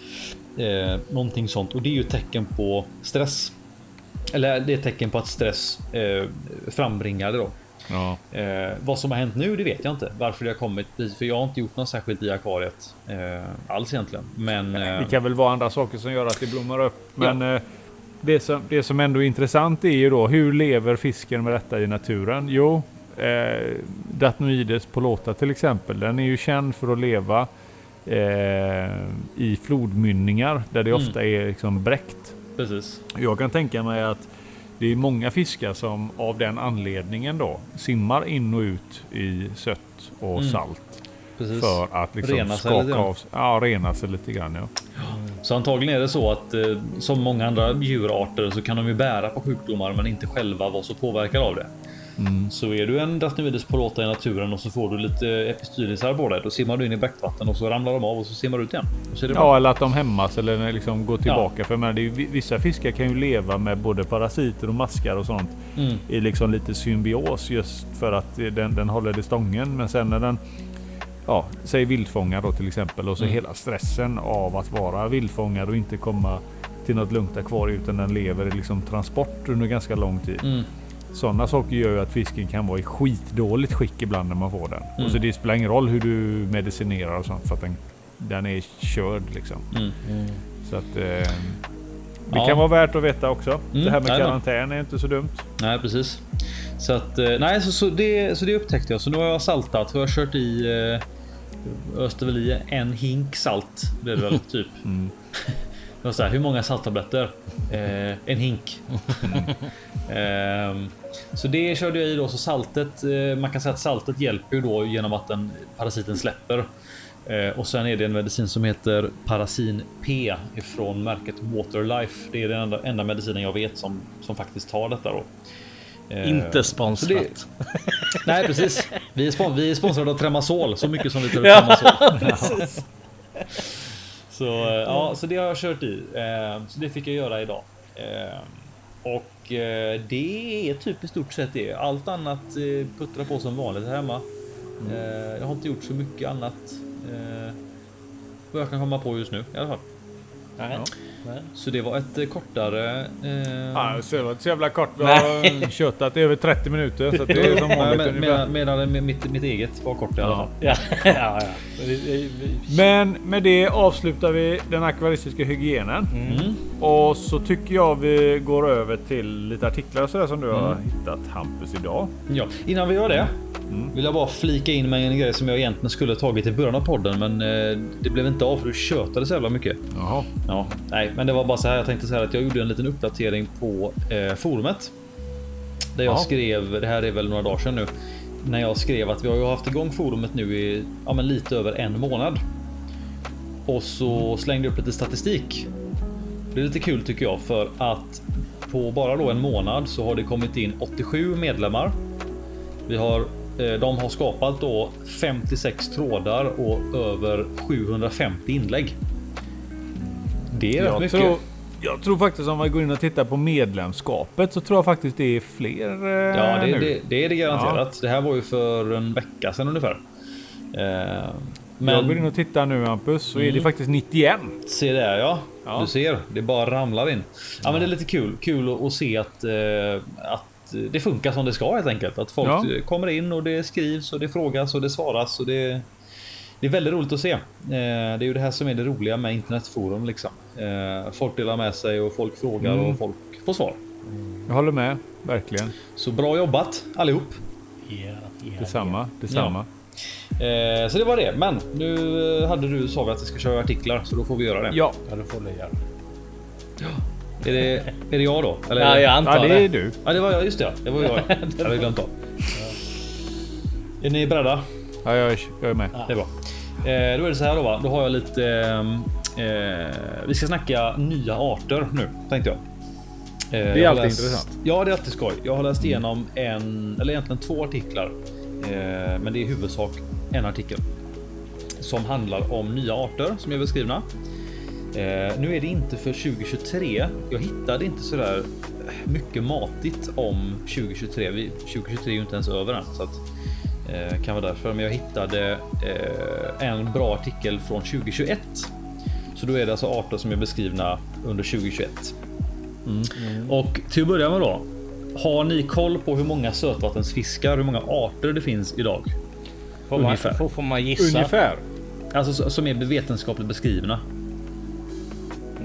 Eh, någonting sånt och det är ju tecken på stress. Eller det är tecken på att stress eh, frambringar det då. Ja. Eh, vad som har hänt nu, det vet jag inte. Varför det har kommit dit. För jag har inte gjort något särskilt i akvariet eh, alls egentligen. Men eh, Det kan väl vara andra saker som gör att det blommar upp. Men eh, det, som, det som ändå är intressant är ju då hur lever fisken med detta i naturen? Jo, eh, Datnoides polota till exempel. Den är ju känd för att leva eh, i flodmynningar där det Mm. ofta är liksom bräckt. precis. Jag kan tänka mig att det är många fiskar som av den anledningen då simmar in och ut i sött och Mm. salt. precis. För att liksom Rena sig lite skaka grann. av Ja, rena sig lite grann ja. Så antagligen är det så att eh, som många andra djurarter så kan de ju bära på sjukdomar men inte själva vara så påverkade av det. Mm. Så är du en Datnoides polata i naturen och så får du lite epistylisar på dig. Då simmar du in i bräckvatten och så ramlar de av och så simmar du ut igen. Bra. Ja, eller att de hämmas eller liksom går tillbaka. För jag menar, ju- vissa fiskar kan ju leva med både parasiter och maskar och sånt Mm. i liksom lite symbios just för att den, den håller det stången. Men sen när den, ja, säg vildfångad då till exempel och så Mm. hela stressen av att vara vildfångad och inte komma till något lugnt akvarium utan den lever i liksom transport under ganska lång tid. Mm. Sådana saker gör ju att fisken kan vara i skitdåligt skick ibland när man får den. Mm. Och så det spelar ingen roll hur du medicinerar och sånt för att den, den är körd liksom. Mm. Så att eh, det Ja. kan vara värt att veta också. det här med jajamän. karantän är inte så dumt. Nej, precis. Så att eh, nej, så, så, det, så det upptäckte jag. Så nu har jag saltat och jag har kört i eh, öste väl i en hink salt. Det är det väl typ. Det var så här, hur många salttabletter? Eh, en hink. Ehm, så det körde jag i då. Så saltet, eh, man kan säga att saltet hjälper ju då genom att den parasiten släpper. Eh, och sen är det en medicin som heter Parasin P ifrån märket Waterlife. Det är den enda, enda medicinen jag vet som, som faktiskt tar detta då. Eh, Inte sponsrat. Nej, precis. Vi är, spon- vi är sponsrade av Tremasol så mycket som vi tar upp Ja, Tremasol. Så eh, ja, så det har jag kört i. Eh, Så det fick jag göra idag. Eh, Och det är typ i stort sett det. Allt annat puttrar på som vanligt här hemma. Eh, Jag har inte gjort så mycket annat. Vad jag kan komma på just nu i alla fall. Nej. Nej. Så det var ett eh, kortare. eh, Ja, så det var inte så jävla kort. Vi har köttat över 30 minuter. Så att det är som vanligt med, ungefär. med, medan med mitt, mitt eget var kort i alla fall. Ja, Men med det avslutar vi den akvaristiska hygienen. Mm. Och så tycker jag vi går över till lite artiklar och sådär som du har Mm. hittat Hampus idag. Ja, innan vi gör det Mm. vill jag bara flika in med en grej som jag egentligen skulle tagit i början av podden, men eh, det blev inte av för du tjötade så jävla mycket. Jaha. Ja, nej, men det var bara så här. Jag tänkte så här att jag gjorde en liten uppdatering på eh, forumet. Där jag Ja. skrev, det här är väl några dagar sedan nu, när jag skrev att vi har ju haft igång forumet nu i ja, men lite över en månad. Och så slängde jag upp lite statistik. Det är lite kul tycker jag för att på bara då en månad så har det kommit in 87 medlemmar. Vi har, eh, de har skapat då 56 trådar och över 750 inlägg. Det rätt mycket. tror, jag tror faktiskt om man går in och tittar på medlemskapet så tror jag faktiskt det är fler eh, Ja, det, nu. det, det är det garanterat. Det här var ju för en vecka sedan ungefär. Eh, men Jag går in och tittar nu Hampus så är det Mm. faktiskt 91. se där ja. Ja. Du ser, det bara ramlar in. Ja, men det är lite kul. Kul att, att se att, eh, att det funkar som det ska helt enkelt. Att folk Ja. kommer in och det skrivs och det frågas och det svaras och det det är väldigt roligt att se. Eh, Det är ju det här som är det roliga med internetforum. Liksom. Eh, Folk delar med sig och folk frågar Mm. och folk får svar. Jag håller med, verkligen. Så bra jobbat allihop. Ja, ja, Detsamma, detsamma. Eh, Så det var det. Men nu hade du sa vi att vi ska köra artiklar så då får vi göra det. Ja, Ja, det får du göra. Är det, är det jag då? Eller? Ja, jag antar ja det är det. du. Ja, det var jag. Just det. Det var jag. Jag hade glömt av. Är ni beredda? Ja, jag, är, jag är med. Det är bra. Eh, då är det så här då va. Då har jag lite. ehm, Eh, vi ska snacka nya arter nu tänkte jag. Eh, är jag har alltid läst- intressant. Ja, det är alltid skoj. Jag har läst igenom en eller egentligen två artiklar, eh, men det är i huvudsak en artikel som handlar om nya arter som är beskrivna. Eh, nu är det inte för 2023. Jag hittade inte så där mycket matigt om 2023. Vi, 2023 är ju inte ens över än så att eh, kan vara därför. Men jag hittade eh, en bra artikel från 2021. Så då är det alltså arter som är beskrivna under 2021. Och till att börja med då. Har ni koll på hur många sötvattensfiskar, hur många arter det finns idag? Får man, Ungefär. får, får man gissa? Ungefär. Alltså så- som är vetenskapligt beskrivna.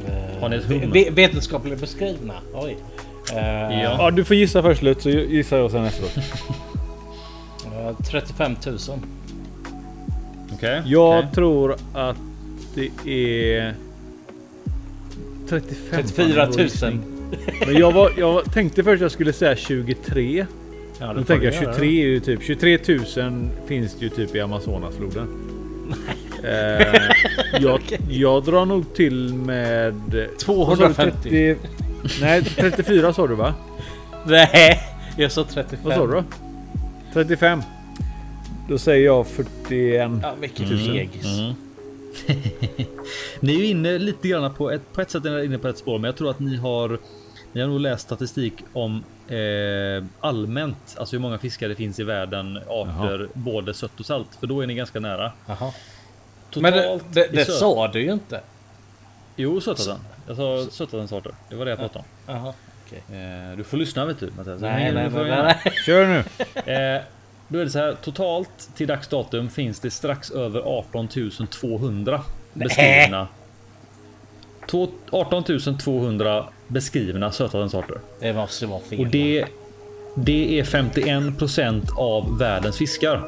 Eh, Har ni ett hum? ve- vetenskapligt beskrivna? Oj. Eh, Ja. Ja, du får gissa först Lut så gissar jag sen efteråt. eh, 35 000. Okej. Jag okej. tror att det är 35. 34 000. Men jag, var, jag tänkte först jag skulle säga 23. Ja, Då tänker jag göra. 23 är ju typ 23 000 finns det ju typ i Amazonasfloden. Eh, jag, jag drar nog till med 250. 30, nej 34 sa du va? Nej, jag sa 35. Vad sa du då? 35. Då säger jag 41. Ja, vilken Mm. fegis. Mm. ni är ju inne lite grann på ett, på ett sätt är ni inne på ett spår, men jag tror att ni har ni har nog läst statistik om eh, allmänt, alltså hur många fiskar det finns i världen, arter, både sött och salt, för då är ni ganska nära. Jaha. Totalt Men det, det, det sa du ju inte. Jo, sötvatten. Jag sa sötvattensarter. Det var det jag pratade om. Jaha. okej. Eh, du får lyssna vet du Mattias. Nej, nej, nej, gärna- nej. Kör nu. Eh, då är det så här. Totalt till dags datum finns det strax över 18 200 beskrivna. Två- 18 200 beskrivna sötvattensarter. Det måste vara fel. Och det, det är 51% av världens fiskar.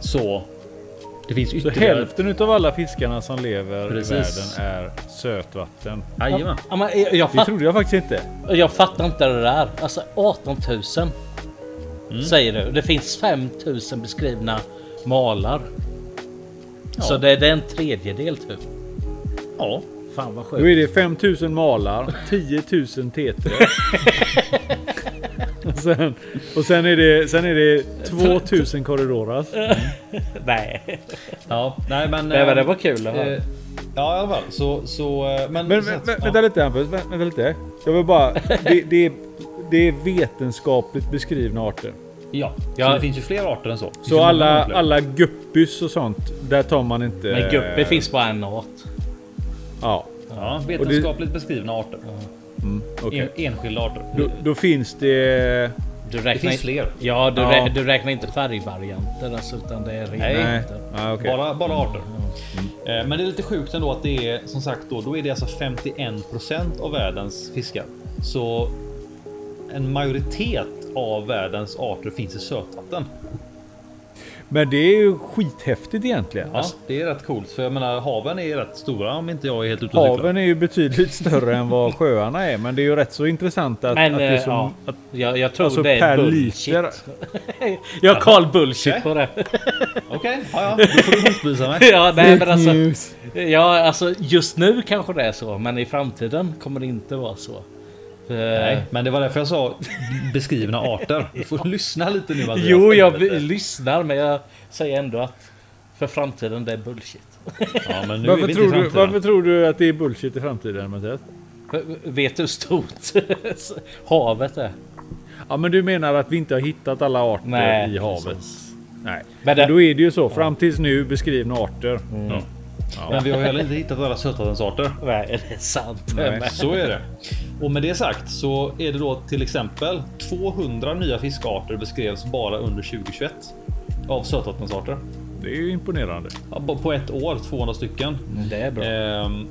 Så det finns Så ytterligare. hälften utav alla fiskarna som lever Precis. i världen är sötvatten. Jajamän. Ja, men jag, jag, Det trodde jag faktiskt inte. jag fattar inte det där. Alltså 18 000 Mm. säger du. Det finns 5 000 beskrivna malar. Så det, det är en tredjedel typ. Ja. Fan vad Då sjukt. är det 5000 malar, 10 000 tetre. och, sen, och sen är det, sen är det 2000 korridoras. Nej. Ja, nej men. Nej, men det eh, var kul att höra. eh, Ja, i alla fall. Så, så, eh, men, Men så vä- att- vä- ja. vänta lite Hampus, vä- vänta lite. Jag vill bara... Det, det, är, det är vetenskapligt beskrivna arter. Ja, Ja. så det finns ju fler arter än så. Det finns Så alla, alla guppys och sånt, där tar man inte... Men guppy finns bara en art. Ja, Ja, vetenskapligt beskrivna arter. mm, okej. En, enskilda arter. Då, då finns det... Du Det räknar finns inte, fler. ja, du, Ja. Rä, du räknar inte färgvarianter alltså, utan det är rena Nej. Arter. ah, okej. Bara, bara arter. Eh, Men det är lite sjukt ändå att det är som sagt då, då är det alltså 51% av världens fiskar. Så en majoritet av världens arter finns i sötvatten. Men det är ju skithäftigt egentligen. Ja, det är rätt coolt för jag menar haven är rätt stora om inte jag är helt ute och. Haven är ju betydligt större än vad sjöarna är, men det är ju rätt så intressant att, Men att det är eh, så, ja, att, jag, jag tror alltså det är bullshit. liter. jag call bullshit Okej. på det. Okej, ja, ja, då får du motbevisa mig. ja, nej, men alltså, ja, alltså just nu kanske det är så, men i framtiden kommer det inte vara så. För- Nej, men det var därför jag sa beskrivna arter. Du får lyssna lite nu. Mattias. Jo, jag lyssnar, men jag säger ändå att för framtiden det är bullshit. Ja, men nu är Varför vi i tror, du, varför tror du att det är bullshit i framtiden Mattias? Vet du hur stort havet är? Ja men du menar att vi inte har hittat alla arter Nej, i havet? precis. Nej. Men Men det- då är det ju så. Fram tills nu beskrivna arter. Ja. Men vi har heller inte hittat alla sötvattensarter. Nej, det är sant. Nej. Så är det. Och med det sagt så är det då till exempel 200 nya fiskarter beskrevs bara under 2021 av sötvattensarter. Det är ju imponerande. Ja, på- På ett år 200 stycken. Det är bra. Ehm,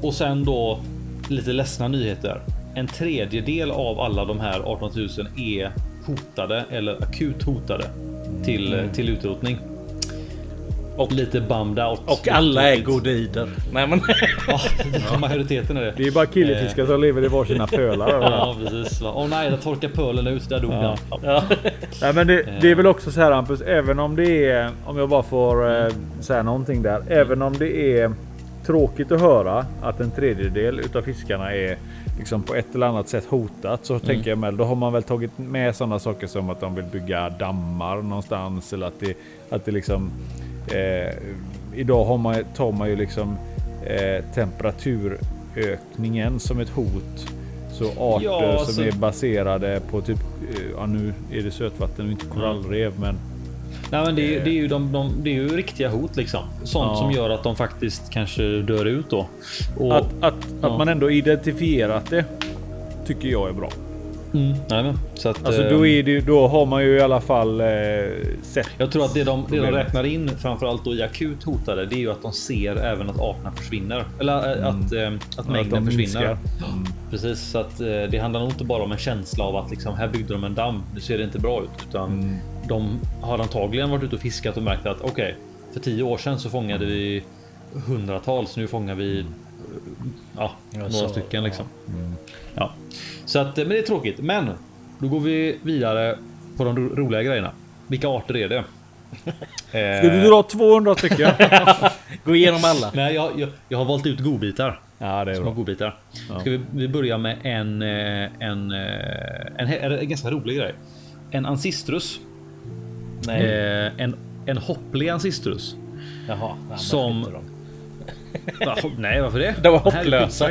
och sen då lite ledsna nyheter. En tredjedel av alla de här 18 000 är hotade eller akut hotade till, till utrotning. Och lite bummed out. Och alla är godider. Nej men... Ja, majoriteten är det. Det är bara killefiskar som lever i varsina pölar. Ja, precis. Åh nej, där torkar pölen ut. Där dog den. ja. Nej, men det, det är väl också så här Hampus, även om det är, om jag bara får eh, säga någonting där. Även om det är tråkigt att höra att en tredjedel utav fiskarna är liksom på ett eller annat sätt hotat. Så tänker jag med, då har man väl tagit med sådana saker som att de vill bygga dammar någonstans. Eller att det, att det liksom... Eh, idag har man, tar man ju liksom eh, temperaturökningen som ett hot. Så arter Ja, som alltså- är baserade på typ, eh, ja nu är det sötvatten och inte korallrev men Nej, men det, är, det, är ju de, de, det är ju riktiga hot liksom. Sånt Ja. som gör att de faktiskt kanske dör ut då. Och, att, att, Ja. att man ändå identifierat det. tycker jag är bra. Mm. Nej, men, så att, Alltså eh, då, är det, då har man ju i alla fall eh, sett. Jag tror att det de, det de räknar in framförallt då i akut hotade, det är ju att de ser även att arterna försvinner. Eller äh, att, äh, att mängden de försvinner. Mm. Precis, så att äh, det handlar nog inte bara om en känsla av att liksom, här byggde de en damm. Nu ser det inte bra ut, utan Mm. de har antagligen varit ute och fiskat och märkt att okej, för tio år sedan så fångade vi hundratals. Nu fångar vi äh, ja, några stycken liksom. Ja, så att, men det är tråkigt. Men då går vi vidare på de ro- roliga grejerna. Vilka arter är det? Ska du dra 200 stycken? Gå igenom alla. Nej, jag, jag, jag har valt ut godbitar. ja, det är Små bra. godbitar. Ska vi, vi börja med en, eh, en, eh, en, en, en ganska rolig grej. En ancistrus. Nej. Eh, en, en hopplig ancistrus. Jaha. nej, som-. Va, nej, varför det? De var Det här är hopplösa.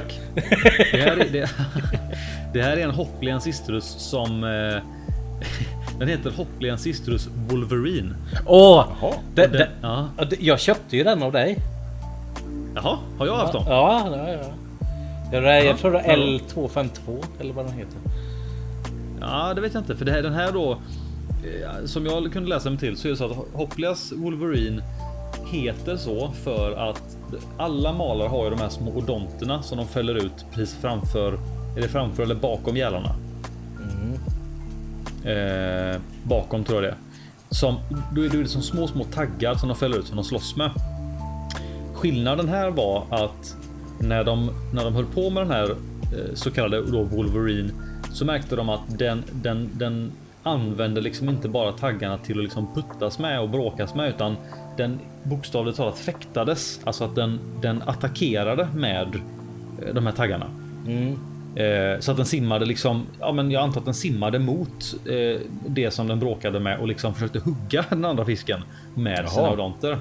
Det här, är, det, det här är en hopplig ancistrus som eh, den heter hopplig ancistrus Wolverine. Åh! Det- Den, ja. Jag köpte ju den av dig. Jaha, har jag haft dem? Ja, ja, ja. Jag, jag Ja, tror det är L252 eller vad den heter. Ja, det vet jag inte. För det här, den här då, eh, som jag kunde läsa mig till så är det så att Hopplias Wolverine heter så för att alla malare har ju de här små odonterna som de fäller ut precis framför, är det framför eller bakom gälarna? Eh, bakom tror jag det. Som, då är det som små, små taggar som de fäller ut som de slåss med. Skillnaden här var att när de, när de höll på med den här eh, så kallade då Wolverine så märkte de att den, den, den använde liksom inte bara taggarna till att liksom puttas med och bråkas med utan den bokstavligt talat fäktades. Alltså att den, den attackerade med eh, de här taggarna. Eh, så att den simmade liksom, ja men jag antar att den simmade mot eh, det som den bråkade med och liksom försökte hugga den andra fisken med sina Jaha. odonter.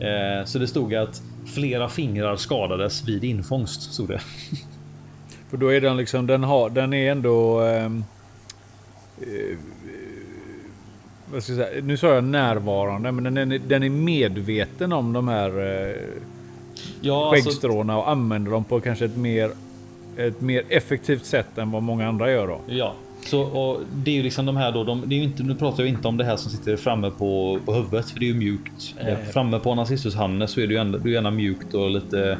Eh, så det stod att flera fingrar skadades vid infångst. Stod det. För då är den liksom, den har, den är ändå... ehm, eh, vad ska jag säga? Nu sa jag närvarande, men den är, den är medveten om de här eh, Ja, alltså, skäggstråna och använder dem på kanske ett mer, ett mer effektivt sätt än vad många andra gör då. ja. Så, och det är ju liksom de här då, de, det är ju inte, nu pratar jag inte om det här som sitter framme på, på huvudet för det är ju mjukt. Eh. Framme på Narcissus Hannes så är det ju ändå, det är gärna mjukt och lite,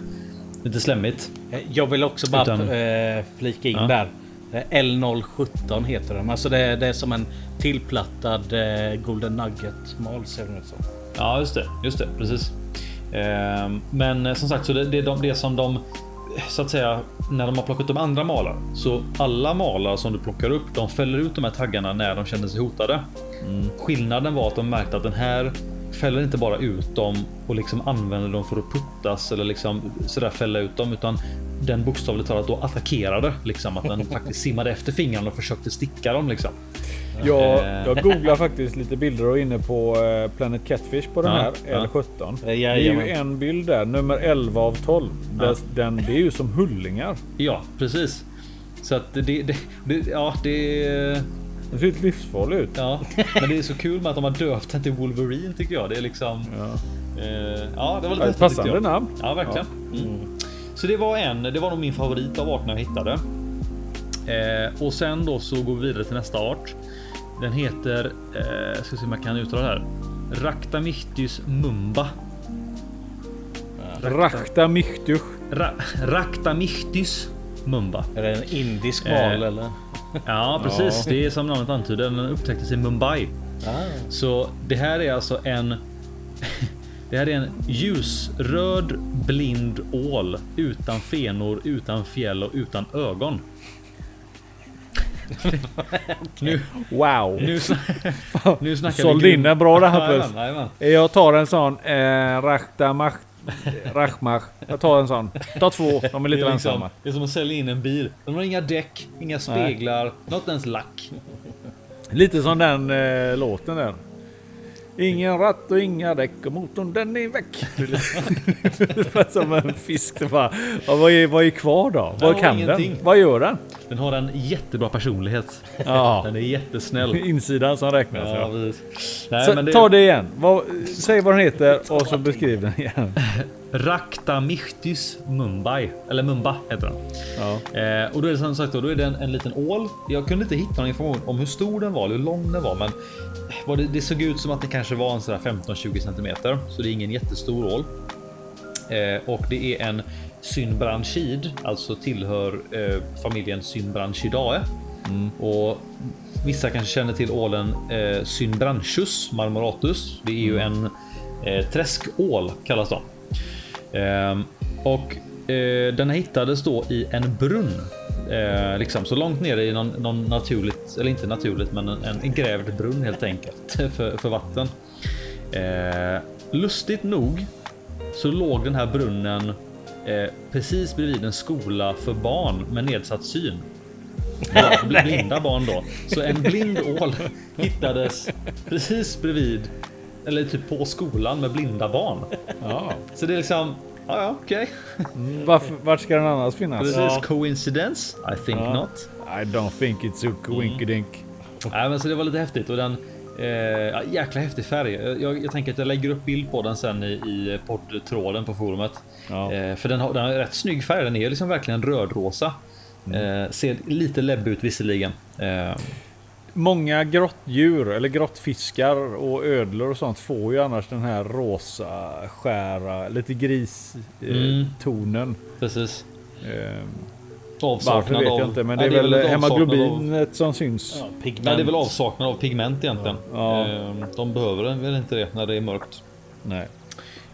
lite slemmigt. Eh, Jag vill också bara Utan- eh, flika in Ja. där. Eh, L017 heter den. Alltså det, det är som en tillplattad Golden Nugget mal ser den ut som. Ja, just det, just det, precis. Men som sagt, så det, det är de, det som de så att säga när de har plockat upp andra malar så alla malar som du plockar upp, de fäller ut de här taggarna när de känner sig hotade. Skillnaden var att de märkte att den här fäller inte bara ut dem och liksom använder dem för att puttas eller liksom sådär fälla ut dem, utan den bokstavligt talat då attackerade liksom att den faktiskt simmade efter fingrarna och försökte sticka dem liksom. Jag, Eh. jag googlar faktiskt lite bilder och är inne på eh, Planet Catfish på den Ja, här ja. L17. Eh, Det är ju en bild där, nummer 11 av 12. Där, den, det är ju som hullingar. Ja, precis. Så att det, det, det ja, det Den ser helt livsfarlig ut. Ja, men det är så kul med att de har döpt den till Wolverine tycker jag. Det är liksom. Ja. Eh, ja, det var lite Ja, häftigt, Passande namn. Ja, verkligen. Mm. Så det var en. Det var nog min favorit av arterna jag hittade. Eh, och sen då så går vi vidare till nästa art. Den heter. Eh, ska se om jag kan uttala det här. Ractamictus mumba. Rakta Michtuch. Ra, Ractamictus mumba. Är det en indisk Eh. mal eller? Ja, precis. Det är som namnet antyder. Den upptäcktes i Mumbai. Ah. Så det här är alltså en. Det här är en ljusröd blind ål utan fenor, utan fjäll och utan ögon. nu, Wow. nu, nu snackar Sålde vi in den bra det här plus. Jag tar en sån eh, Rakta Mach... Rachmach. Jag tar en sån. Ta två. De är lite Det är, liksom, det är som att sälja in en bil. De har inga däck, inga speglar, något ens lack. Lite som den eh, låten där. Ingen ratt och inga däck och motorn den är väck. Som en fisk. Bara, ja, vad, är, vad är kvar då? Vad Ja, kan ingenting. den? Vad gör den? Den har en jättebra personlighet. Ja, Den är jättesnäll. insidan som räknas. Ja. Nej, det Ta det igen. Vad, säg vad den heter och så beskriv den igen. Raktamichtis mumbai. Eller mumba heter den. Ja. Eh, och då är det som sagt då, då är det en, en liten ål. Jag kunde inte hitta någon information om hur stor den var eller hur lång den var, men vad det, det såg ut som att det kanske var en sådär 15-20 centimeter, så det är ingen jättestor ål. Eh, och det är en Synbranchid, alltså tillhör eh, familjen Synbranchidae. Och vissa kanske känner till ålen eh, Synbranchus marmoratus. Det är ju en eh, träskål kallas de. Ehm, och eh, den hittades då i en brunn. Eh, liksom så långt nere i någon, någon naturligt, eller inte naturligt, men en, en grävd brunn helt enkelt för, för vatten. Eh, lustigt nog så låg den här brunnen eh, precis bredvid en skola för barn med nedsatt syn. Ja, blinda barn då. Så en blind ål hittades precis bredvid eller typ på skolan med blinda barn. Ja. Så det är liksom, ja, ja okej. Varför, vart ska den annars finnas? Precis, coincidence? I think Ja. not. I don't think it's so coinkydink. Nej, men så det var lite häftigt och den eh, ja, jäkla häftig färg. Jag, jag tänker att jag lägger upp bild på den sen i, i poddtråden på forumet. Ja. Eh, för den har, den har rätt snygg färg. Den är liksom verkligen rödrosa. Eh, ser lite läbb ut visserligen. Eh, Många grottdjur eller grottfiskar och ödlor och sånt får ju annars den här rosa, skära, lite gristonen. Mm. Tonen. precis. eh, Avsaknad varför vet av, jag inte, men det är väl ett avsaknad av- hemoglobinet som syns. Ja, pigment. Nej, det är väl avsaknad av pigment egentligen. Ja. Eh, de behöver väl inte det när det är mörkt. Nej.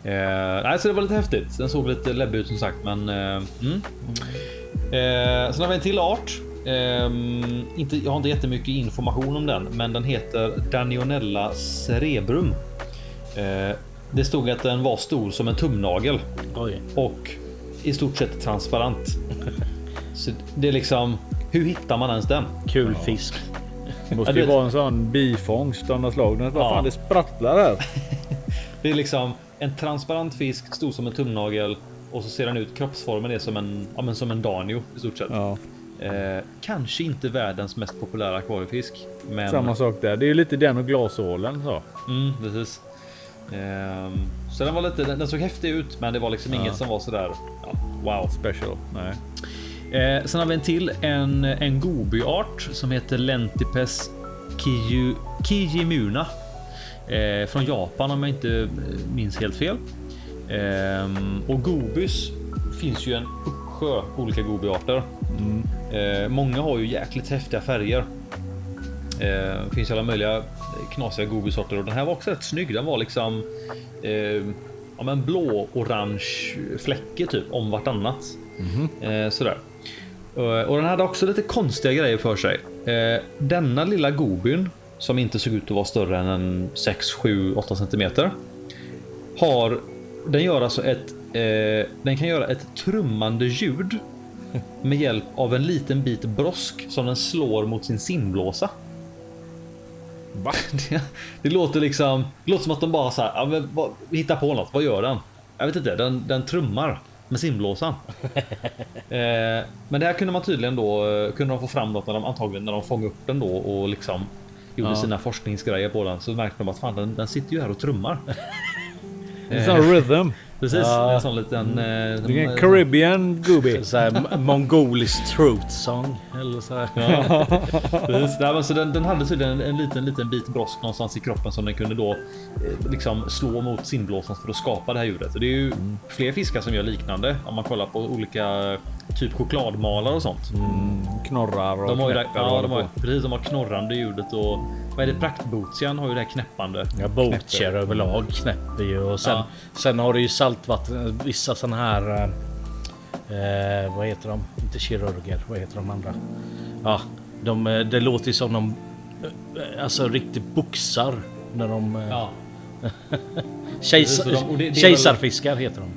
Eh, nej, så det var lite häftigt. Den såg lite läbbig ut som sagt, men eh, mm. eh, Sen har vi en till art. Eh, inte, jag har inte jättemycket information om den, men den heter Danionella cerebrum. Eh, det stod att den var stor som en tumnagel Oj. och i stort sett transparent. Så det är liksom, hur hittar man ens den? Kul fisk. Det måste Ja, ju vara en sån bifångst av något slag. Vad Ja. fan det sprattlar här. Det är liksom en transparent fisk, stor som en tumnagel och så ser den ut. Kroppsformen är som en, ja, men som en danio i stort sett. Ja, Eh, kanske inte världens mest populära akvariefisk, men samma sak där. Det är lite den och glasålen så. Mm, precis. Ehm, så den var lite, den, den såg häftig ut, men det var liksom inget som var sådär. Ja, wow. Special. Nej. Eh, sen har vi en till, en, en gobyart som heter Lentipes Kiju, Kijimuna. Eh, från Japan om jag inte eh, minns helt fel. Ehm, och gobys finns ju en uppsjö olika gobyarter. Eh, många har ju jäkligt häftiga färger. Eh, finns alla möjliga knasiga gobysorter och den här var också rätt snygg. Den var liksom eh, ja, men blå orange fläckar typ om vartannat. Eh, sådär. Eh, och den hade också lite konstiga grejer för sig. Eh, denna lilla gobyn som inte såg ut att vara större än en 6, 7, 8 centimeter. Har den gör alltså ett. Eh, den kan göra ett trummande ljud med hjälp av en liten bit brosk som den slår mot sin simblåsa. Va? Det, det låter liksom. Det låter som att de bara så här. Ja, men, vad, hittar på något. Vad gör den? Jag vet inte. Den, den trummar med simblåsan. eh, men det här kunde man tydligen då eh, kunde de få fram något när de antagligen när de fångade upp den då och liksom gjorde Ja. sina forskningsgrejer på den så märkte de att fan den, den sitter ju här och trummar. En sån rhythm. Precis, Ja. en sån liten. Eh, Det är en Caribbean Gooby. Mongolisk throat song. Eller så här. Precis, så den, den hade tydligen en, en liten, liten bit brosk någonstans i kroppen som den kunde då eh, liksom slå mot simblåsan för att skapa det här ljudet. Och det är ju fler fiskar som gör liknande om man kollar på olika typ chokladmalar och sånt. Knorrar och De har ju och ja, de har, precis, de har knorrande ljudet och vad är det? Praktbotsian har ju det här knäppande. Ja, bootcher överlag knäpper ju och sen, Ja. sen har du ju saltvatten. Vissa sådana här. Eh, eh, vad heter de? Inte kirurger. Vad heter de andra? Ja, de, eh, det låter ju som de eh, alltså riktigt boxar när de Ja, kejsarfiskar heter de.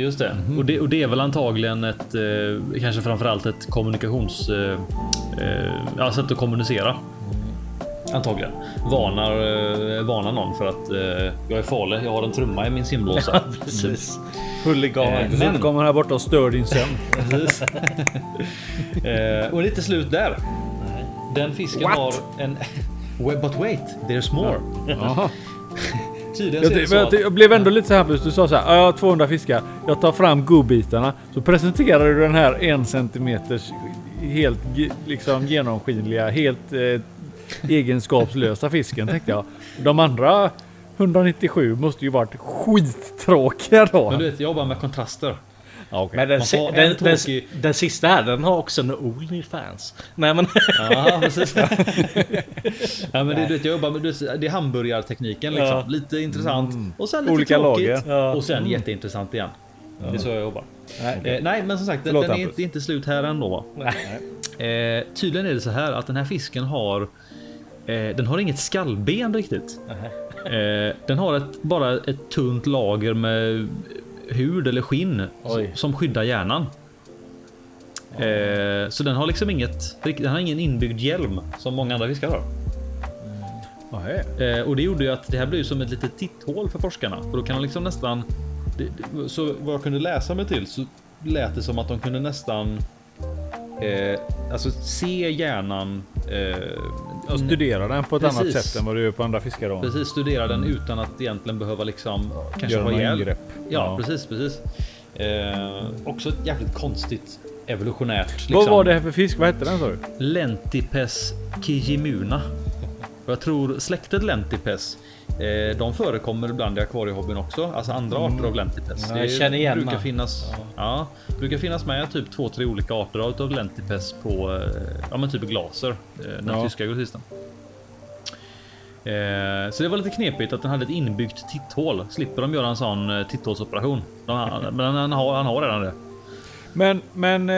just det. Och, det och det är väl antagligen ett eh, kanske framförallt ett kommunikations eh, eh, ja, sätt att kommunicera. Antagligen. Varnar, eh, varnar någon för att eh, jag är farlig. Jag har en trumma i min simblåsa. Precis. Huligan. Eh, Så Men- du kommer här borta och stör din sömn. Precis. eh, och lite slut där. Den fisken What? har en... But wait, there's more. Tydligen Jag, så så jag, att- jag blev ändå lite så här du sa så här. "Ja, Jag har 200 fiskar. Jag tar fram godbitarna. Så presenterar du den här en centimeters helt liksom genomskinliga, helt eh, egenskapslösa fisken tänkte jag. De andra 197 måste ju varit skittråkiga då. Men du vet, jag jobbar med kontraster. Ja, okej. Men den, den, den, tråkig- den sista här, den har också en Onlyfans. Nej men... Ja, precis. ja, men det, du vet, jag jobbar med du vet, det är hamburgartekniken liksom. Ja. Lite intressant och sen lite Olika tråkigt lager. Ja. och sen jätteintressant igen. Det är så jag jobbar. Nej. Eh, nej, men som sagt, Förlåt, den är inte, inte slut här ändå. Nej. Eh, tydligen är det så här att den här fisken har eh, den har inget skallben riktigt. Eh, den har ett, bara ett tunt lager med hud eller skinn Oj. som skyddar hjärnan. Eh, så den har liksom inget, den har ingen inbyggd hjälm som många andra fiskar har. Eh, och det gjorde ju att det här blev som ett litet titthål för forskarna. Och då kan de liksom nästan... Så vad jag kunde läsa mig till så lät det som att de kunde nästan... Eh, alltså se hjärnan... Eh, Jag studerar den på ett annat Precis. sätt än vad du gör på andra fiskar. Precis studera den utan att egentligen behöva liksom kanske ha ihjäl. ingrepp. Ja, Ja. precis, precis. Eh, också ett jävligt konstigt evolutionärt. Liksom, Vad var det här för fisk? Vad hette den sa du? Lentipes kijimuna. Och jag tror släktet Lentipes. Eh, de förekommer ibland i akvariehobbyn också. Alltså andra arter av Lentipes. Ja, jag känner igen brukar finnas. Ja. brukar finnas med typ två, tre olika arter av Lentipes på eh, ja, men typ glaser. Eh, den Ja. tyska grossisten. Så det var lite knepigt att den hade ett inbyggt titthål. Slipper de göra en sån titthålsoperation. De, men han har, han har redan det. Men, men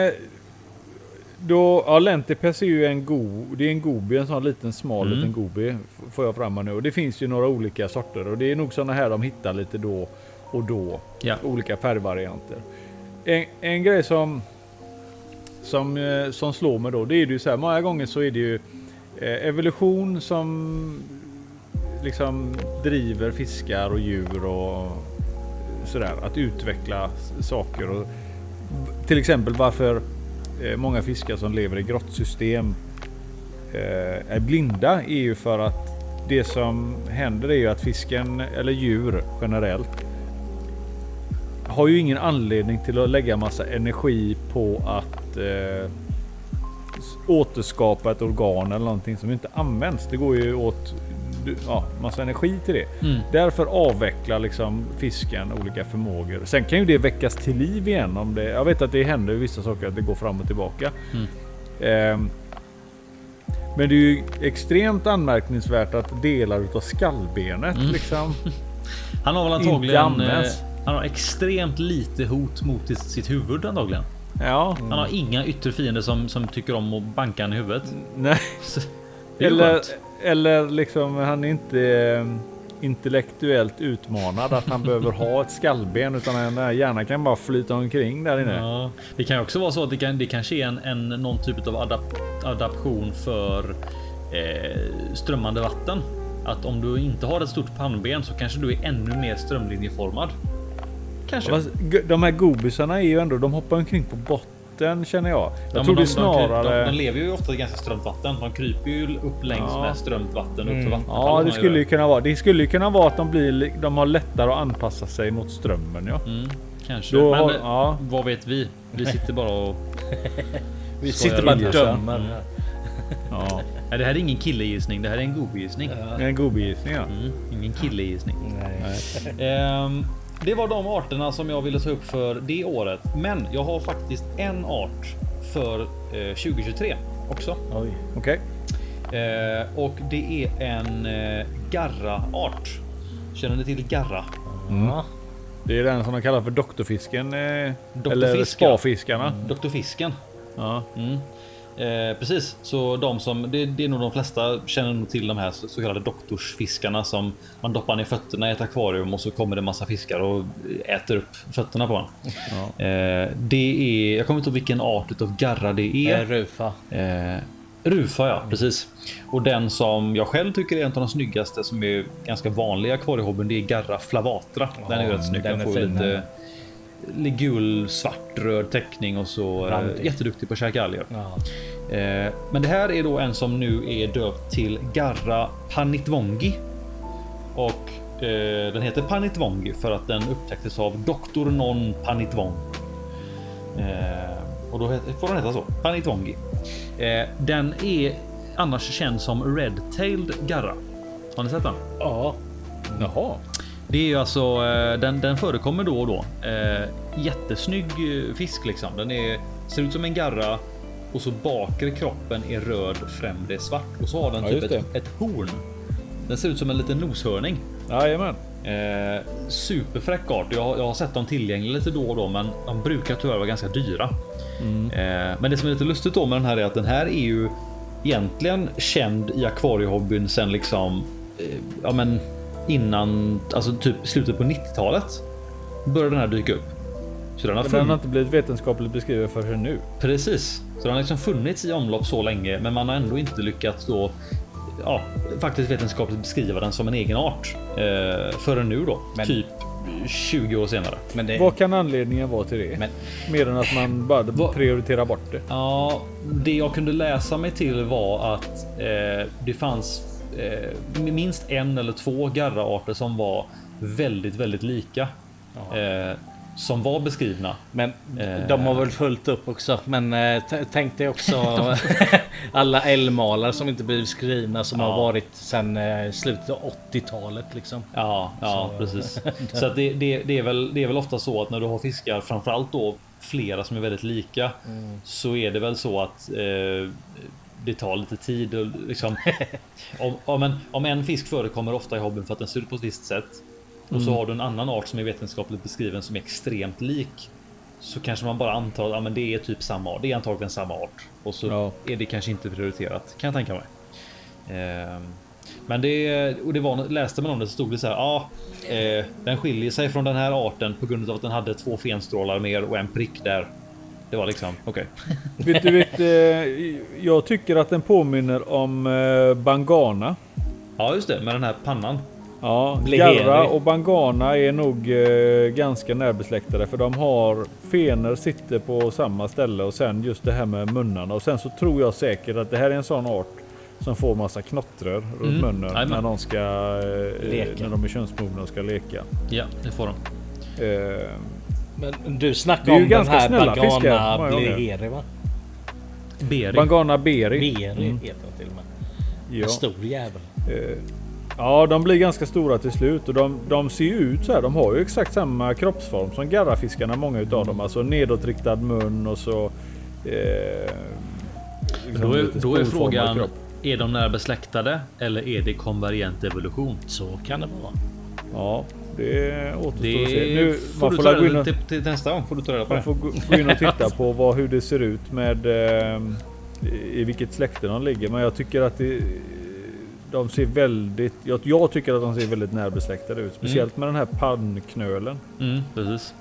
då, ja Lentipes är ju en go, det är en gobi, en sån liten smal Mm. liten gobi. Får jag fram här nu. Och det finns ju några olika sorter och det är nog såna här de hittar lite då och då. Ja. Olika färgvarianter. En, en grej som, som, eh, som slår mig då, det är ju så här, många gånger så är det ju eh, evolution som liksom driver fiskar och djur och sådär. Att utveckla saker. Och, till exempel varför Eh, många fiskar som lever i grottsystem eh, är blinda är ju för att det som händer är ju att fisken eller djur generellt har ju ingen anledning till att lägga massa energi på att eh, återskapa ett organ eller någonting som inte används. Det går ju åt du- ja, massa energi till det. Mm. Därför avvecklar liksom fisken olika förmågor. Sen kan ju det väckas till liv igen. Om det, jag vet att det händer vissa saker att det går fram och tillbaka. Mm. Ehm, men det är ju extremt anmärkningsvärt att delar utav skallbenet Mm. liksom. Han har väl antagligen... Eh, han har extremt lite hot mot sitt- huvud antagligen. Ja, Han har inga yttre fiender som, som tycker om att banka han i huvudet. nej. Det Eller, skönt. Eller liksom han är inte eh, intellektuellt utmanad att han behöver ha ett skallben utan den här hjärnan kan bara flyta omkring där inne. Ja, det kan också vara så att det, kan, det kanske är en, en, någon typ av adap, adaption för eh, strömmande vatten. Att om du inte har ett stort pannben så kanske du är ännu mer strömlinjeformad. Kanske. De här gobisarna är ju ändå, de hoppar omkring på botten känner jag. Jag Ja, tror men det är de, de, snarare... de, de lever ju ofta i ganska strömt vatten. De kryper ju upp längs Ja. med strömt vatten upp för vattenfall. Ja, de det gör skulle ju kunna vara. Det skulle ju kunna vara att de, blir, li- de har lättare att anpassa sig mot strömmen. Ja. Mm, kanske. Då Men eh, ja. vad vet vi? Vi sitter bara och... Vi sitter bara och dömer. Mm. Ja. Nej, det här är ingen killegissning. Det här är en godgissning. Är en gobigissning ja. Mm, ingen killegissning. Nej. Ehm, det var de arterna som jag ville ta upp för det året. Men jag har faktiskt en art för eh, 2023 också. Oj. Okej. Eh, och det är en eh, garra-art. Känner ni till garra? Ja. Det är den som de kallar för doktorfisken. Eh, Doktorfisk, eller ja. spafiskarna. Doktorfisken. Ja. Mm. Eh, precis, så de som det, det är nog de flesta känner nog till de här så, så kallade doktorsfiskarna som man doppar ner fötterna i ett akvarium och så kommer det massa fiskar och äter upp fötterna på en. Eh, det är, jag kommer inte ihåg vilken art utav garra det är. Rufa. Eh, Rufa ja, precis. Och den som jag själv tycker är en av de snyggaste som är ganska vanliga kvar i hobbyn. Det är Garra flavatra. Den är rätt snygg. den Den är får fin, lite gul, svart, röd teckning och så eh, Randig. jätteduktig på att käka alger. Ja. Eh, men det här är då en som nu är döpt till Garra Panitvongi. Och eh, den heter Panitvongi för att den upptäcktes av Dr. Non Panitvong. Eh, och då får den heta så, Panitvongi. Eh, den är annars känd som Red-tailed Garra. Har ni sett den? ja. Jaha. Det är ju alltså, eh, den, den förekommer då och då. Eh, jättesnygg eh, fisk liksom. Den är, ser ut som en garra och så bakre kroppen är röd, främre är svart och så har den typ ett, ett horn. Den ser ut som en liten noshörning. Jajamän. Eh, superfräck art. Jag, jag har sett dem tillgängliga lite då och då, men de brukar tyvärr vara ganska dyra. Eh, men det som är lite lustigt då med den här är att den här är ju egentligen känd i akvariehobbyn sen liksom eh, ja, men innan alltså typ slutet på 90-talet började den här dyka upp. Så den har Men den har funnits inte blivit vetenskapligt beskriven förrän nu. precis. Så den har liksom funnits i omlopp så länge, men man har ändå inte lyckats då ja, faktiskt vetenskapligt beskriva den som en egen art eh, förrän nu då, Men- typ 20 år senare. Men det, Vad kan anledningen vara till det? Men- Mer än att man bara Vad- prioriterar bort det. Ja, det jag kunde läsa mig till var att eh, det fanns eh, minst en eller två garraarter som var väldigt, väldigt lika. Eh, som var beskrivna. men Eh. de har väl fullt upp också. Men eh, tänk dig också alla älgmalar som inte blivit skrivna som Ja. har varit sedan eh, slutet av 80-talet liksom. Ja, ja Så- precis. Så att det, det, det, är väl, det är väl ofta så att när du har fiskar, framförallt då flera som är väldigt lika, så är det väl så att eh, det tar lite tid. Och liksom, om, om, en, om en fisk förekommer ofta i hobbyn för att den ser ut på ett visst sätt och så har du en annan art som är vetenskapligt beskriven som är extremt lik. Så kanske man bara antar att ja, men det är typ samma art. Det är antagligen samma art och så Ja. är det kanske inte prioriterat kan jag tänka mig. Ehm, men det, och det var, läste man om det så stod det så här. Ja, eh, den skiljer sig från den här arten på grund av att den hade två fenstrålar mer och en prick där. Det var liksom okej. vet du, vet, eh, jag tycker att den påminner om eh, Bangana. Ja, just det med den här pannan. Ja. Garra och Bangana är nog eh, ganska närbesläktade för de har fener sitter på samma ställe och sen just det här med munnarna och sen så tror jag säkert att det här är en sån art som får massa knottror runt Mm, munnen jajamän. när de ska eh, när de är könsmogna och ska leka. Ja, det får de. Eh, Men du snackar om den här Bagana gånger. Bleheri va? Bering. Bangana beri. Beri Mm, heter den till och med. ja. En stor jävel. Eh, Ja, de blir ganska stora till slut och de, de ser ju ut så här. De har ju exakt samma kroppsform som garrafiskarna, många utav dem. Alltså nedåtriktad mun och så. Eh, liksom Då är, då är frågan. Är de närbesläktade eller är det konvergent evolution? Så kan det vara. Ja, det återstår Det att se. Nu, får man du får ta gå in reda och, till, till nästa gång får du ta reda på man det. får gå in och titta på vad, hur det ser ut med eh, i vilket släkte de ligger. Men jag tycker att det, de ser väldigt, jag, jag tycker att de ser väldigt närbesläktade ut. Speciellt med den här pannknölen. Mm, precis.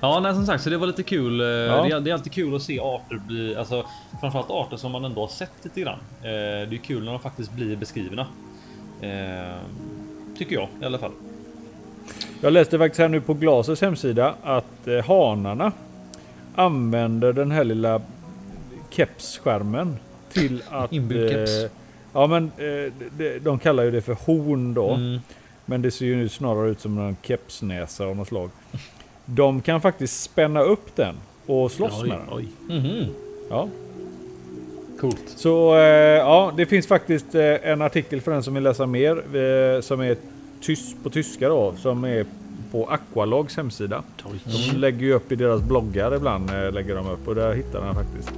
Ja, nej, som sagt, så det var lite kul. eh, Det, är, det är alltid kul att se arter bli, alltså framförallt arter som man ändå har sett lite grann. Eh, det är kul när de faktiskt blir beskrivna. Eh, tycker jag i alla fall. Jag läste faktiskt här nu på Glasets hemsida att eh, hanarna använder den här lilla kepsskärmen till att... Inbyggd keps. eh, ja men eh, de, de kallar ju det för horn då. Mm. Men det ser ju nu snarare ut som en kepsnäsa av något slag. De kan faktiskt spänna upp den och slåss Oj, med den. oj. Mhm. Ja. Coolt. Så eh, ja, det finns faktiskt eh, en artikel för den som vill läsa mer eh, som är tys på tyska då, som är på Aqualogs hemsida. De lägger ju upp i deras bloggar ibland, eh, lägger de upp och där hittar den faktiskt.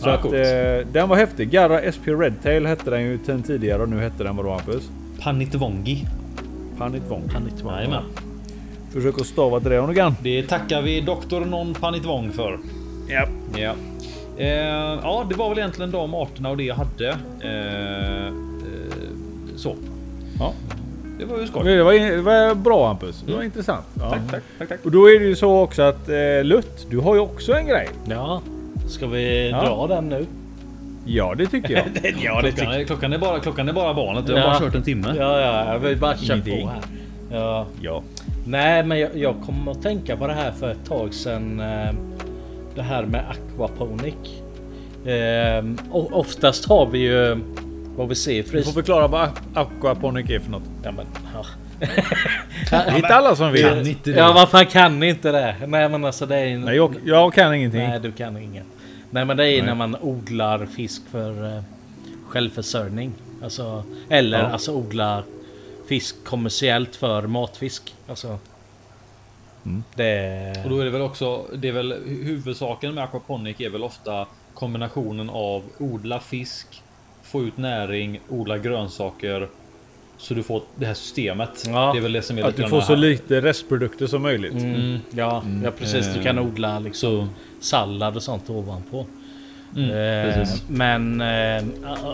Så Ja, att eh, den var häftig. Garra SP Redtail hette den ju sen tidigare och nu hette den vadå Hampus? Panitvongi. Panitvong. Jajamän. Försök att stava till det kan. Det tackar vi Dr. Non Panitvong för. Ja. Ja. Eh, ja, det var väl egentligen de arterna och det jag hade. Eh, eh, så. Ja. Det var ju skoj. Det var, det var bra Hampus. Det var intressant. Ja. Tack, tack, tack, tack. Och då är det ju så också att eh, Lutt, du har ju också en grej. Ja, ska vi Ja. dra den nu? Ja, det tycker jag. ja, det Klockan är, klockan, är bara, klockan är bara barnet. Jag har Ja. bara kört en timme. Ja, ja, jag vill bara köra på här. Ja. ja. Nej, men jag, jag kom att tänka på det här för ett tag sedan. Eh, det här med aquaponic. Eh, oftast har vi ju vad vi ser i Du frys... får förklara vad aquaponic är för något. Ja, men, ja. Det är inte alla som Kan vet. inte det. ja, vad fan kan ni inte det? Nej, men alltså det är. Nej, jag, jag kan ingenting. Nej, du kan inget. Nej, men det är Nej. när man odlar fisk för eh, självförsörjning. Alltså, eller Ja. alltså odla fisk kommersiellt för matfisk. Alltså. Mm. Det... Och då är det väl också, det är väl huvudsaken med aquaponic är väl ofta kombinationen av odla fisk, få ut näring, odla grönsaker. Så du får det här systemet. Ja. Det är väl det som är Att du får så här. lite restprodukter som möjligt. Mm, ja, ja, precis. Du kan odla liksom Så, sallad och sånt ovanpå. mm, Eh, precis. men eh,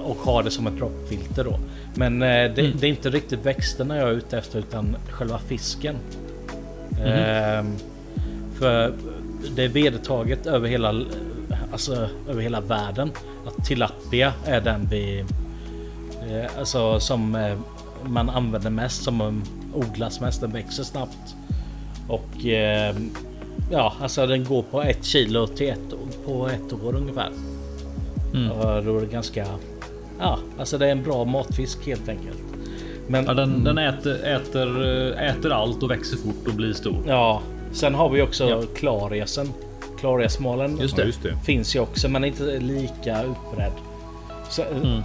och ha det som ett droppfilter då. Men eh, det, Mm. det är inte riktigt växterna jag är ute efter utan själva fisken. Eh, för det är vedertaget över hela, alltså, över hela världen att tilapia är den vi eh, alltså som eh, man använder mest som odlas mest. Den växer snabbt och eh, ja, alltså den går på ett kilo till ett, på ett år ungefär. Mm. Och då är det ganska... Ja, alltså det är en bra matfisk helt enkelt. Men Ja, den, den äter, äter, äter allt och växer fort och blir stor. ja, sen har vi också Ja. klariasen. Klariasmalen Just Ja, det. just det. finns ju också, men inte lika utbredd. Så, Mm.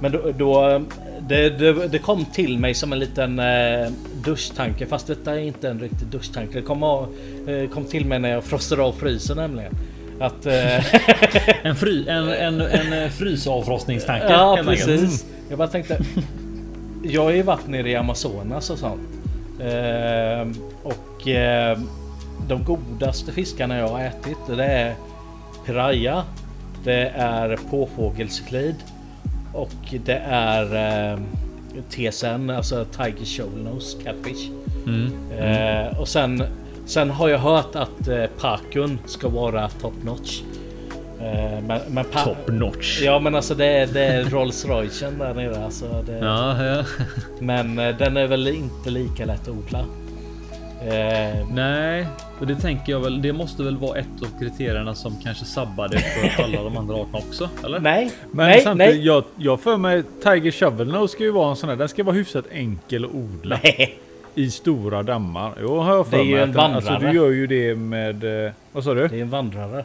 Men då, då det, det, det kom till mig som en liten eh, duschtanke, fast detta är inte en riktig duschtanke. Det kom, av, eh, kom till mig när jag frostade av frysen nämligen. Att... Eh, En, fry, en, en, en eh, frysavfrostningstanke. Ja precis. Jag bara tänkte. Jag har ju varit nere i Amazonas och sånt. Ehm, och ehm, de godaste fiskarna jag har ätit det är piraya. Det är påfågelseklid. Och det är ehm, TSN, alltså Tiger Shoalnose Catfish. Mm. Eh, och sen, sen har jag hört att eh, Pakun ska vara top notch. Eh, men, men Top notch. Ja men alltså det är, det är Rolls Roycen där nere. Alltså det, Ja, ja. Men eh, den är väl inte lika lätt att odla. Eh, Nej, och det tänker jag väl. Det måste väl vara ett av kriterierna som kanske sabbade för alla de andra arterna också, eller? nej, Men nej, samtidigt, nej. Jag, jag för mig Tiger Shovelnose ska ju vara en sån här. Den ska vara hyfsat enkel att odla nej. i stora dammar. Jo, har jag för Det är ju mig. en att den, alltså, vandrare. du gör ju det med... Eh, vad sa du? Det är en vandrare.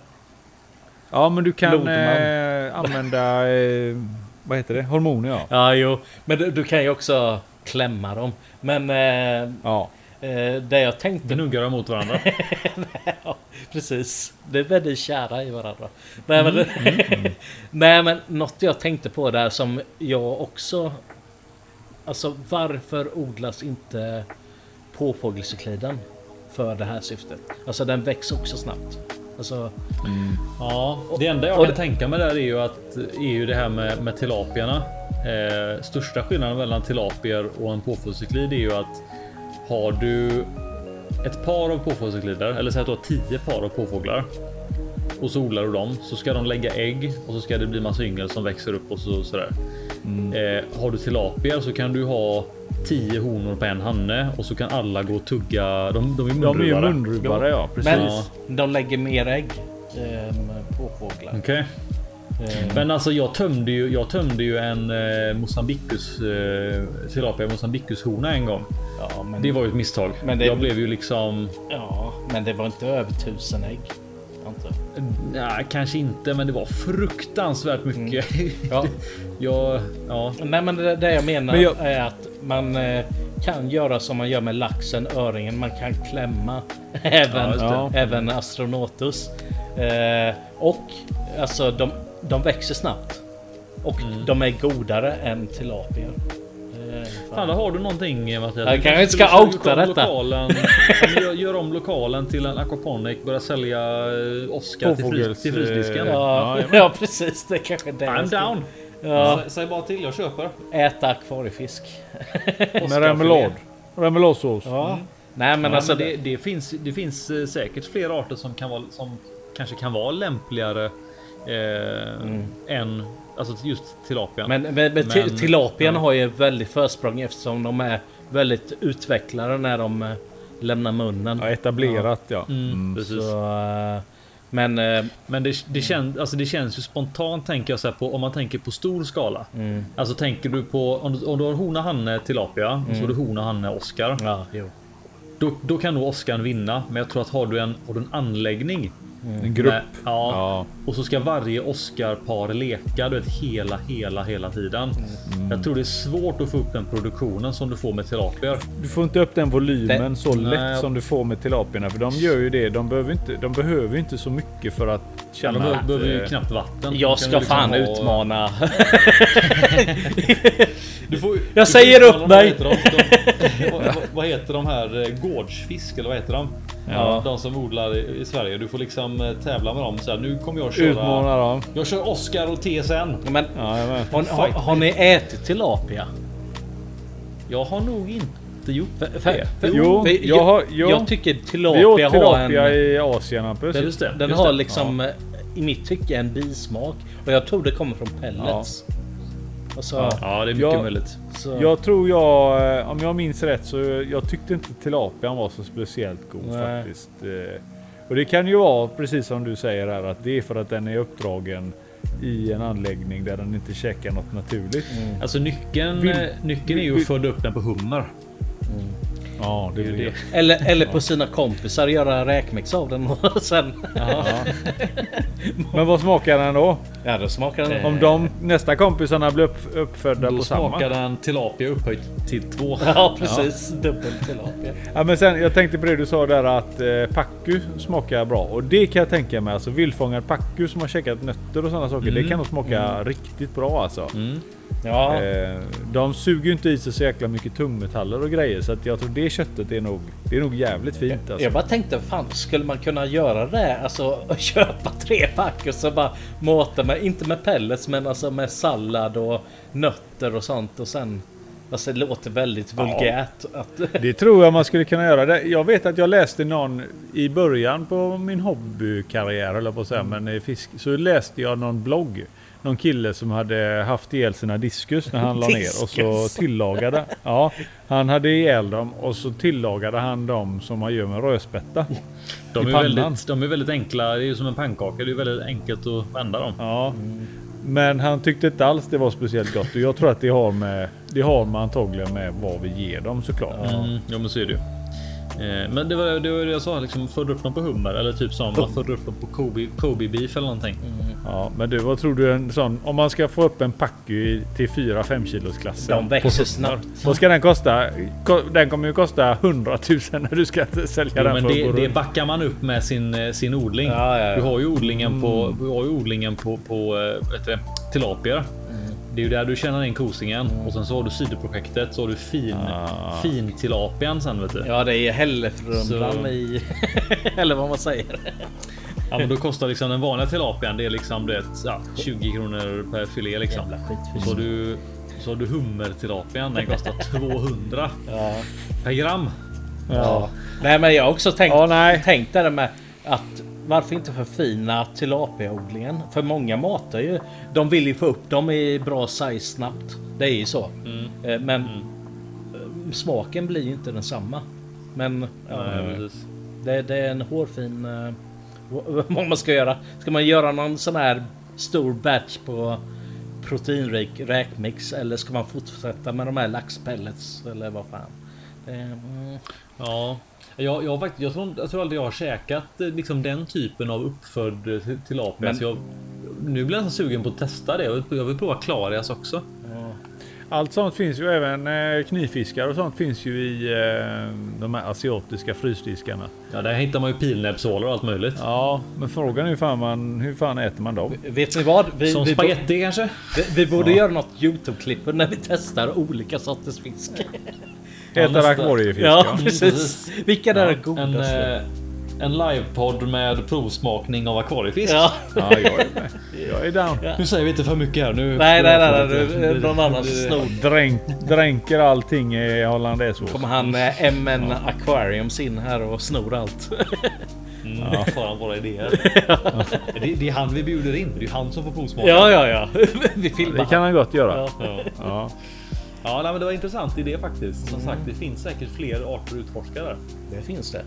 Ja, men du kan eh, använda... Eh, vad heter det? Hormoner ja. Ja jo. Men du, du kan ju också klämma dem. Men eh, Ja. Eh, det jag tänkte Gnuggar mot varandra. Ja, precis. Det är väldigt kära i varandra. Nej, men, Nej, men något jag tänkte på där som jag också... Alltså varför odlas inte påfågelsekliden för det här syftet? Alltså den växer också snabbt. Alltså, Ja, det enda jag Och- kan tänka mig där är ju att är ju det här med, med tilapierna. Eh, största skillnaden mellan tilapier och en påfågelseklid är ju att har du ett par av påfågelseklider eller säg att du har tio par av påfåglar och så odlar du dem så ska de lägga ägg och så ska det bli massa yngel som växer upp och så sådär. Eh, har du tilapier så kan du ha tio honor på en hanne och så kan alla gå och tugga. De, de är De är munrubbare ja. Precis. men de lägger mer ägg. Eh, påfåglar. Okej. Eh, Men alltså jag tömde ju, jag tömde ju en eh, Mosambicus eh, tilapia Mosambicus hona en gång. ja, men, Det var ju ett misstag. Men det- Jag blev ju liksom. ja, men det var inte över tusen ägg. Inte. Nej, kanske inte, men det var fruktansvärt mycket. Ja. jag, ja, Nej men det, det jag menar Men jag- är att man eh, kan göra som man gör med laxen, öringen. Man kan klämma även. Ja. även astronatus. Eh, och alltså de, de växer snabbt. Och Mm. de är godare än tilapier. Eh, Fan, då har du någonting Mattias. Jag kanske inte ska outa detta. Lokalen, Ja, men gör, gör om lokalen till en aquaponic. Börja sälja eh, Oscar till, Påfågels, till frysdisken. eh, ja, Ja, ja, precis. Det är kanske det. jag I'm down. Ja, Säg, bara till, jag köper. äta akvariefisk. Med remoulad. Remouladesås. Ja. Nej men Men alltså det, det, finns, det finns eh, säkert fler arter som kan vara som kanske kan vara lämpligare eh, än alltså just tilapian. Men, men, men, ti- Men- tilapian ja. har ju väldigt försprång eftersom de är väldigt utvecklade när de eh, lämnar munnen. Ja, etablerat ja. Mm, precis. Så, eh, men eh, Men det, det, känns, alltså det känns ju spontant tänker jag så här på om man tänker på stor skala. Mm. Alltså tänker du på om du, om du har hona, hanne, tilapia och så har du hona, hanne, Oscar. ja, jo. Då, då kan nog Oscar vinna. Men jag tror att har du en, har du en anläggning. En grupp. ja, Ja. Och så ska varje Oscar-par leka du vet, hela, hela, hela tiden. Jag tror det är svårt att få upp den produktionen som du får med tilapier. Du får inte upp den volymen Det- så lätt Nej. som du får med tilapierna. För de gör ju det. De behöver inte, de behöver inte så mycket för att känna de behöver, ju eh, knappt vatten. Jag ska ju fan liksom ha- utmana. Du får, Jag du säger upp mig. Vad heter de? De, vad, vad- vad heter de här? eh, Gårdsfisk eller vad heter de? Ja. De som odlar i, i Sverige. Du får liksom eh, tävla med dem. Så här, nu kommer jag köra. Utmana dem. Jag kör Oscar och TSN. Men Ja, har, har, har ni ätit tilapia? Jag har nog inte gjort För, det. för, för, Jo, för, jag har- jo. jag tycker Vi åt tilapia har tilapia en... i Asien Hampus. Den just har det. liksom eh, i mitt tycke en bismak. Och jag tror det kommer från pellets. Och så, Ja. Det är mycket Jag- möjligt. så, Jag tror jag, eh, om jag minns rätt så jag tyckte inte tilapian var så speciellt god Nej. faktiskt. Eh, Och det kan ju vara precis som du säger här att det är för att den är uppdragen i en anläggning där den inte käkar något naturligt. Alltså nyckeln, Vill- eh, nyckeln är ju att föda upp den på hummer. Ja, det blir det. eller, eller på sina kompisar göra räkmix av den och sen... Men vad smakar den då? Ja, då smakar den... Om de nästa kompisarna blir upp, uppfödda Då på samma? smakar den tilapia upphöjt till två. Ja, precis. Dubbel tilapia. Ja, men sen, jag tänkte på det du sa där att eh, packu smakar bra. Och det kan jag tänka mig. Alltså vildfångad packu som har käkat nötter och sådana saker. Det kan nog smaka riktigt bra alltså. Mm. Ja, Eh, de suger ju inte i sig så jäkla mycket tungmetaller och grejer. Så att jag tror det köttet är nog, det är nog jävligt fint alltså. jag bara tänkte, fan skulle man kunna göra det? Alltså köpa tre pack och så bara mata med, inte med pellets men alltså med sallad och nötter och sånt och sen Alltså det låter väldigt vulgärt. Att, Det tror jag man skulle kunna göra. Jag vet att jag läste någon i början på min hobbykarriär, jag på att säga, men i fisk, så läste jag någon blogg. Någon kille som hade haft ihjäl sina diskus när han la ner och så tillagade. Ja, han hade ihjäl dem och så tillagade han dem som man gör med rödspätta. De är, väldigt, de är väldigt enkla. Det är ju som en pannkaka. Det är väldigt enkelt att vända dem. Ja. Men han tyckte inte alls det var speciellt gott och jag tror att det har med det har med antagligen med vad vi ger dem såklart. Mm, ja men så är det ju. Eh, Men det var det, var det jag sa, liksom födde upp dem på hummer eller typ som man födde upp dem på Kobe, Kobe beef eller någonting. Ja, men du, vad tror du en sån om man ska få upp en packu till 4-5 kilos klassen? De växer snabbt. Vad ska den kosta? Ko- Den kommer ju kosta 100 000 när du ska sälja Jo, den men det, det backar man upp med sin, eh, sin odling. Ja, ja, ja. Du har ju odlingen på, du har ju odlingen på, på eh, vet du, tilapier. Det är ju där du tjänar in kosingen och sen så har du sidoprojektet så har du fin, Ah. fin tilapian sen vet du. Ja. ja det är hällefrundan Så- i... Eller vad man säger. men då kostar liksom den vanliga tilapian. Det är liksom det, ja, 20 kronor per filé liksom. Så har du, så har du hummertilapian. Den kostar 200 Ja. per gram. Ja. Nej men jag har också tänkt, Ja, nej. tänkt det där med att varför inte förfina tilapiaodlingen? För många matar ju. De vill ju få upp dem i bra size snabbt. Det är ju så. Eh, Men eh, smaken blir ju inte densamma. Men ja, det, det är en hårfin... eh, vad- Vad man ska göra? Ska man göra någon sån här stor batch på proteinrik räkmix eller ska man fortsätta med de här laxpellets eller vad fan? Mm. Ja, jag, jag, faktiskt, jag, tror, jag tror aldrig jag har käkat eh, liksom den typen av uppfödd eh, till- tilapia. Men- jag, nu blir jag så sugen på att testa det. Jag vill, jag vill prova klarias också. Allt sånt finns ju även knivfiskar och sånt finns ju i eh, de här asiatiska frysdiskarna. Ja, där hittar man ju pilnäbbsålar och allt möjligt. Ja, men frågan är hur fan, man, hur fan äter man dem? Vet ni vad? Vi, Som vi, bo- spaghetti kanske? vi, vi borde göra något Youtube-klipp när vi testar olika sorters fisk. Nästa- akvariefisk Ja, ja. precis. Vilka där är En, godast? eh, en livepodd med provsmakning av akvariefisk. Ja. ja, jag är med. Jag är down. Nu säger vi inte för mycket här. Nu Nej, nej, nej, nej, är någon annan snor. Dränk, dränker allting i hollandaisesås. Kommer han eh, MN Aquariums in här och snor allt. Mm, Får han våra idéer. det, det är han vi bjuder in. Det är han som får provsmaka. Ja, ja, ja. Vi filmar. Det kan han gott göra. Ja. Ja. Ja. Ja, nej, men det var intressant idé faktiskt. Som sagt, det finns säkert fler arter att utforska där. Det finns det.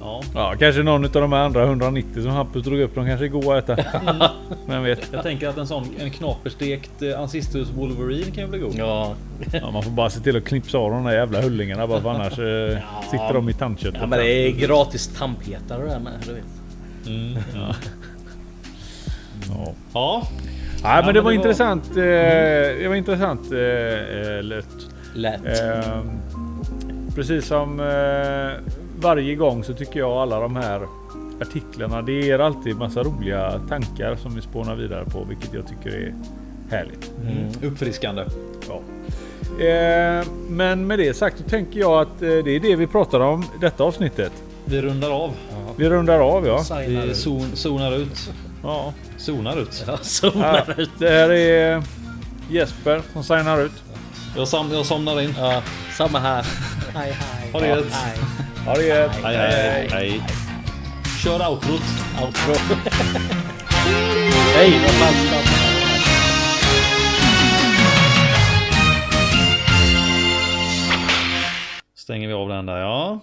Ja, Ja, kanske någon av de här andra 190 som Hampus drog upp. De kanske är goda att äta. Vem vet? jag tänker att en sån en knaperstekt eh, Ancestus Wolverine kan ju bli god. Ja, Ja, man får bara se till att knipsa av de där jävla hullingarna bara för annars eh, sitter de i tandköttet. ja men det är gratis tandpetare det där med. Du vet. Mm. Ja. Ja, Nej, men men det var det var- intressant. Eh, det var intressant. Eh, eh, lätt. Lätt. Eh, precis som eh, varje gång så tycker jag alla de här artiklarna. Det ger alltid massa roliga tankar som vi spånar vidare på, vilket jag tycker är härligt. mm. uppfriskande. Ja. Eh, men med det sagt så tänker jag att eh, det är det vi pratar om detta avsnittet. Vi rundar av. Vi rundar av ja. Signar Vi zonar ut. ja. Zonar ut. Ja, Ja, zonar ut. det här är Jesper som signar ut. Jag, sam, jag somnar in. Ja, samma här. Hej, hej. Ha det gött. Hej. Ha det gött. Hej, hej, hej. Kör outrot. Outro. Hej, vad fan Stänger vi av den där ja.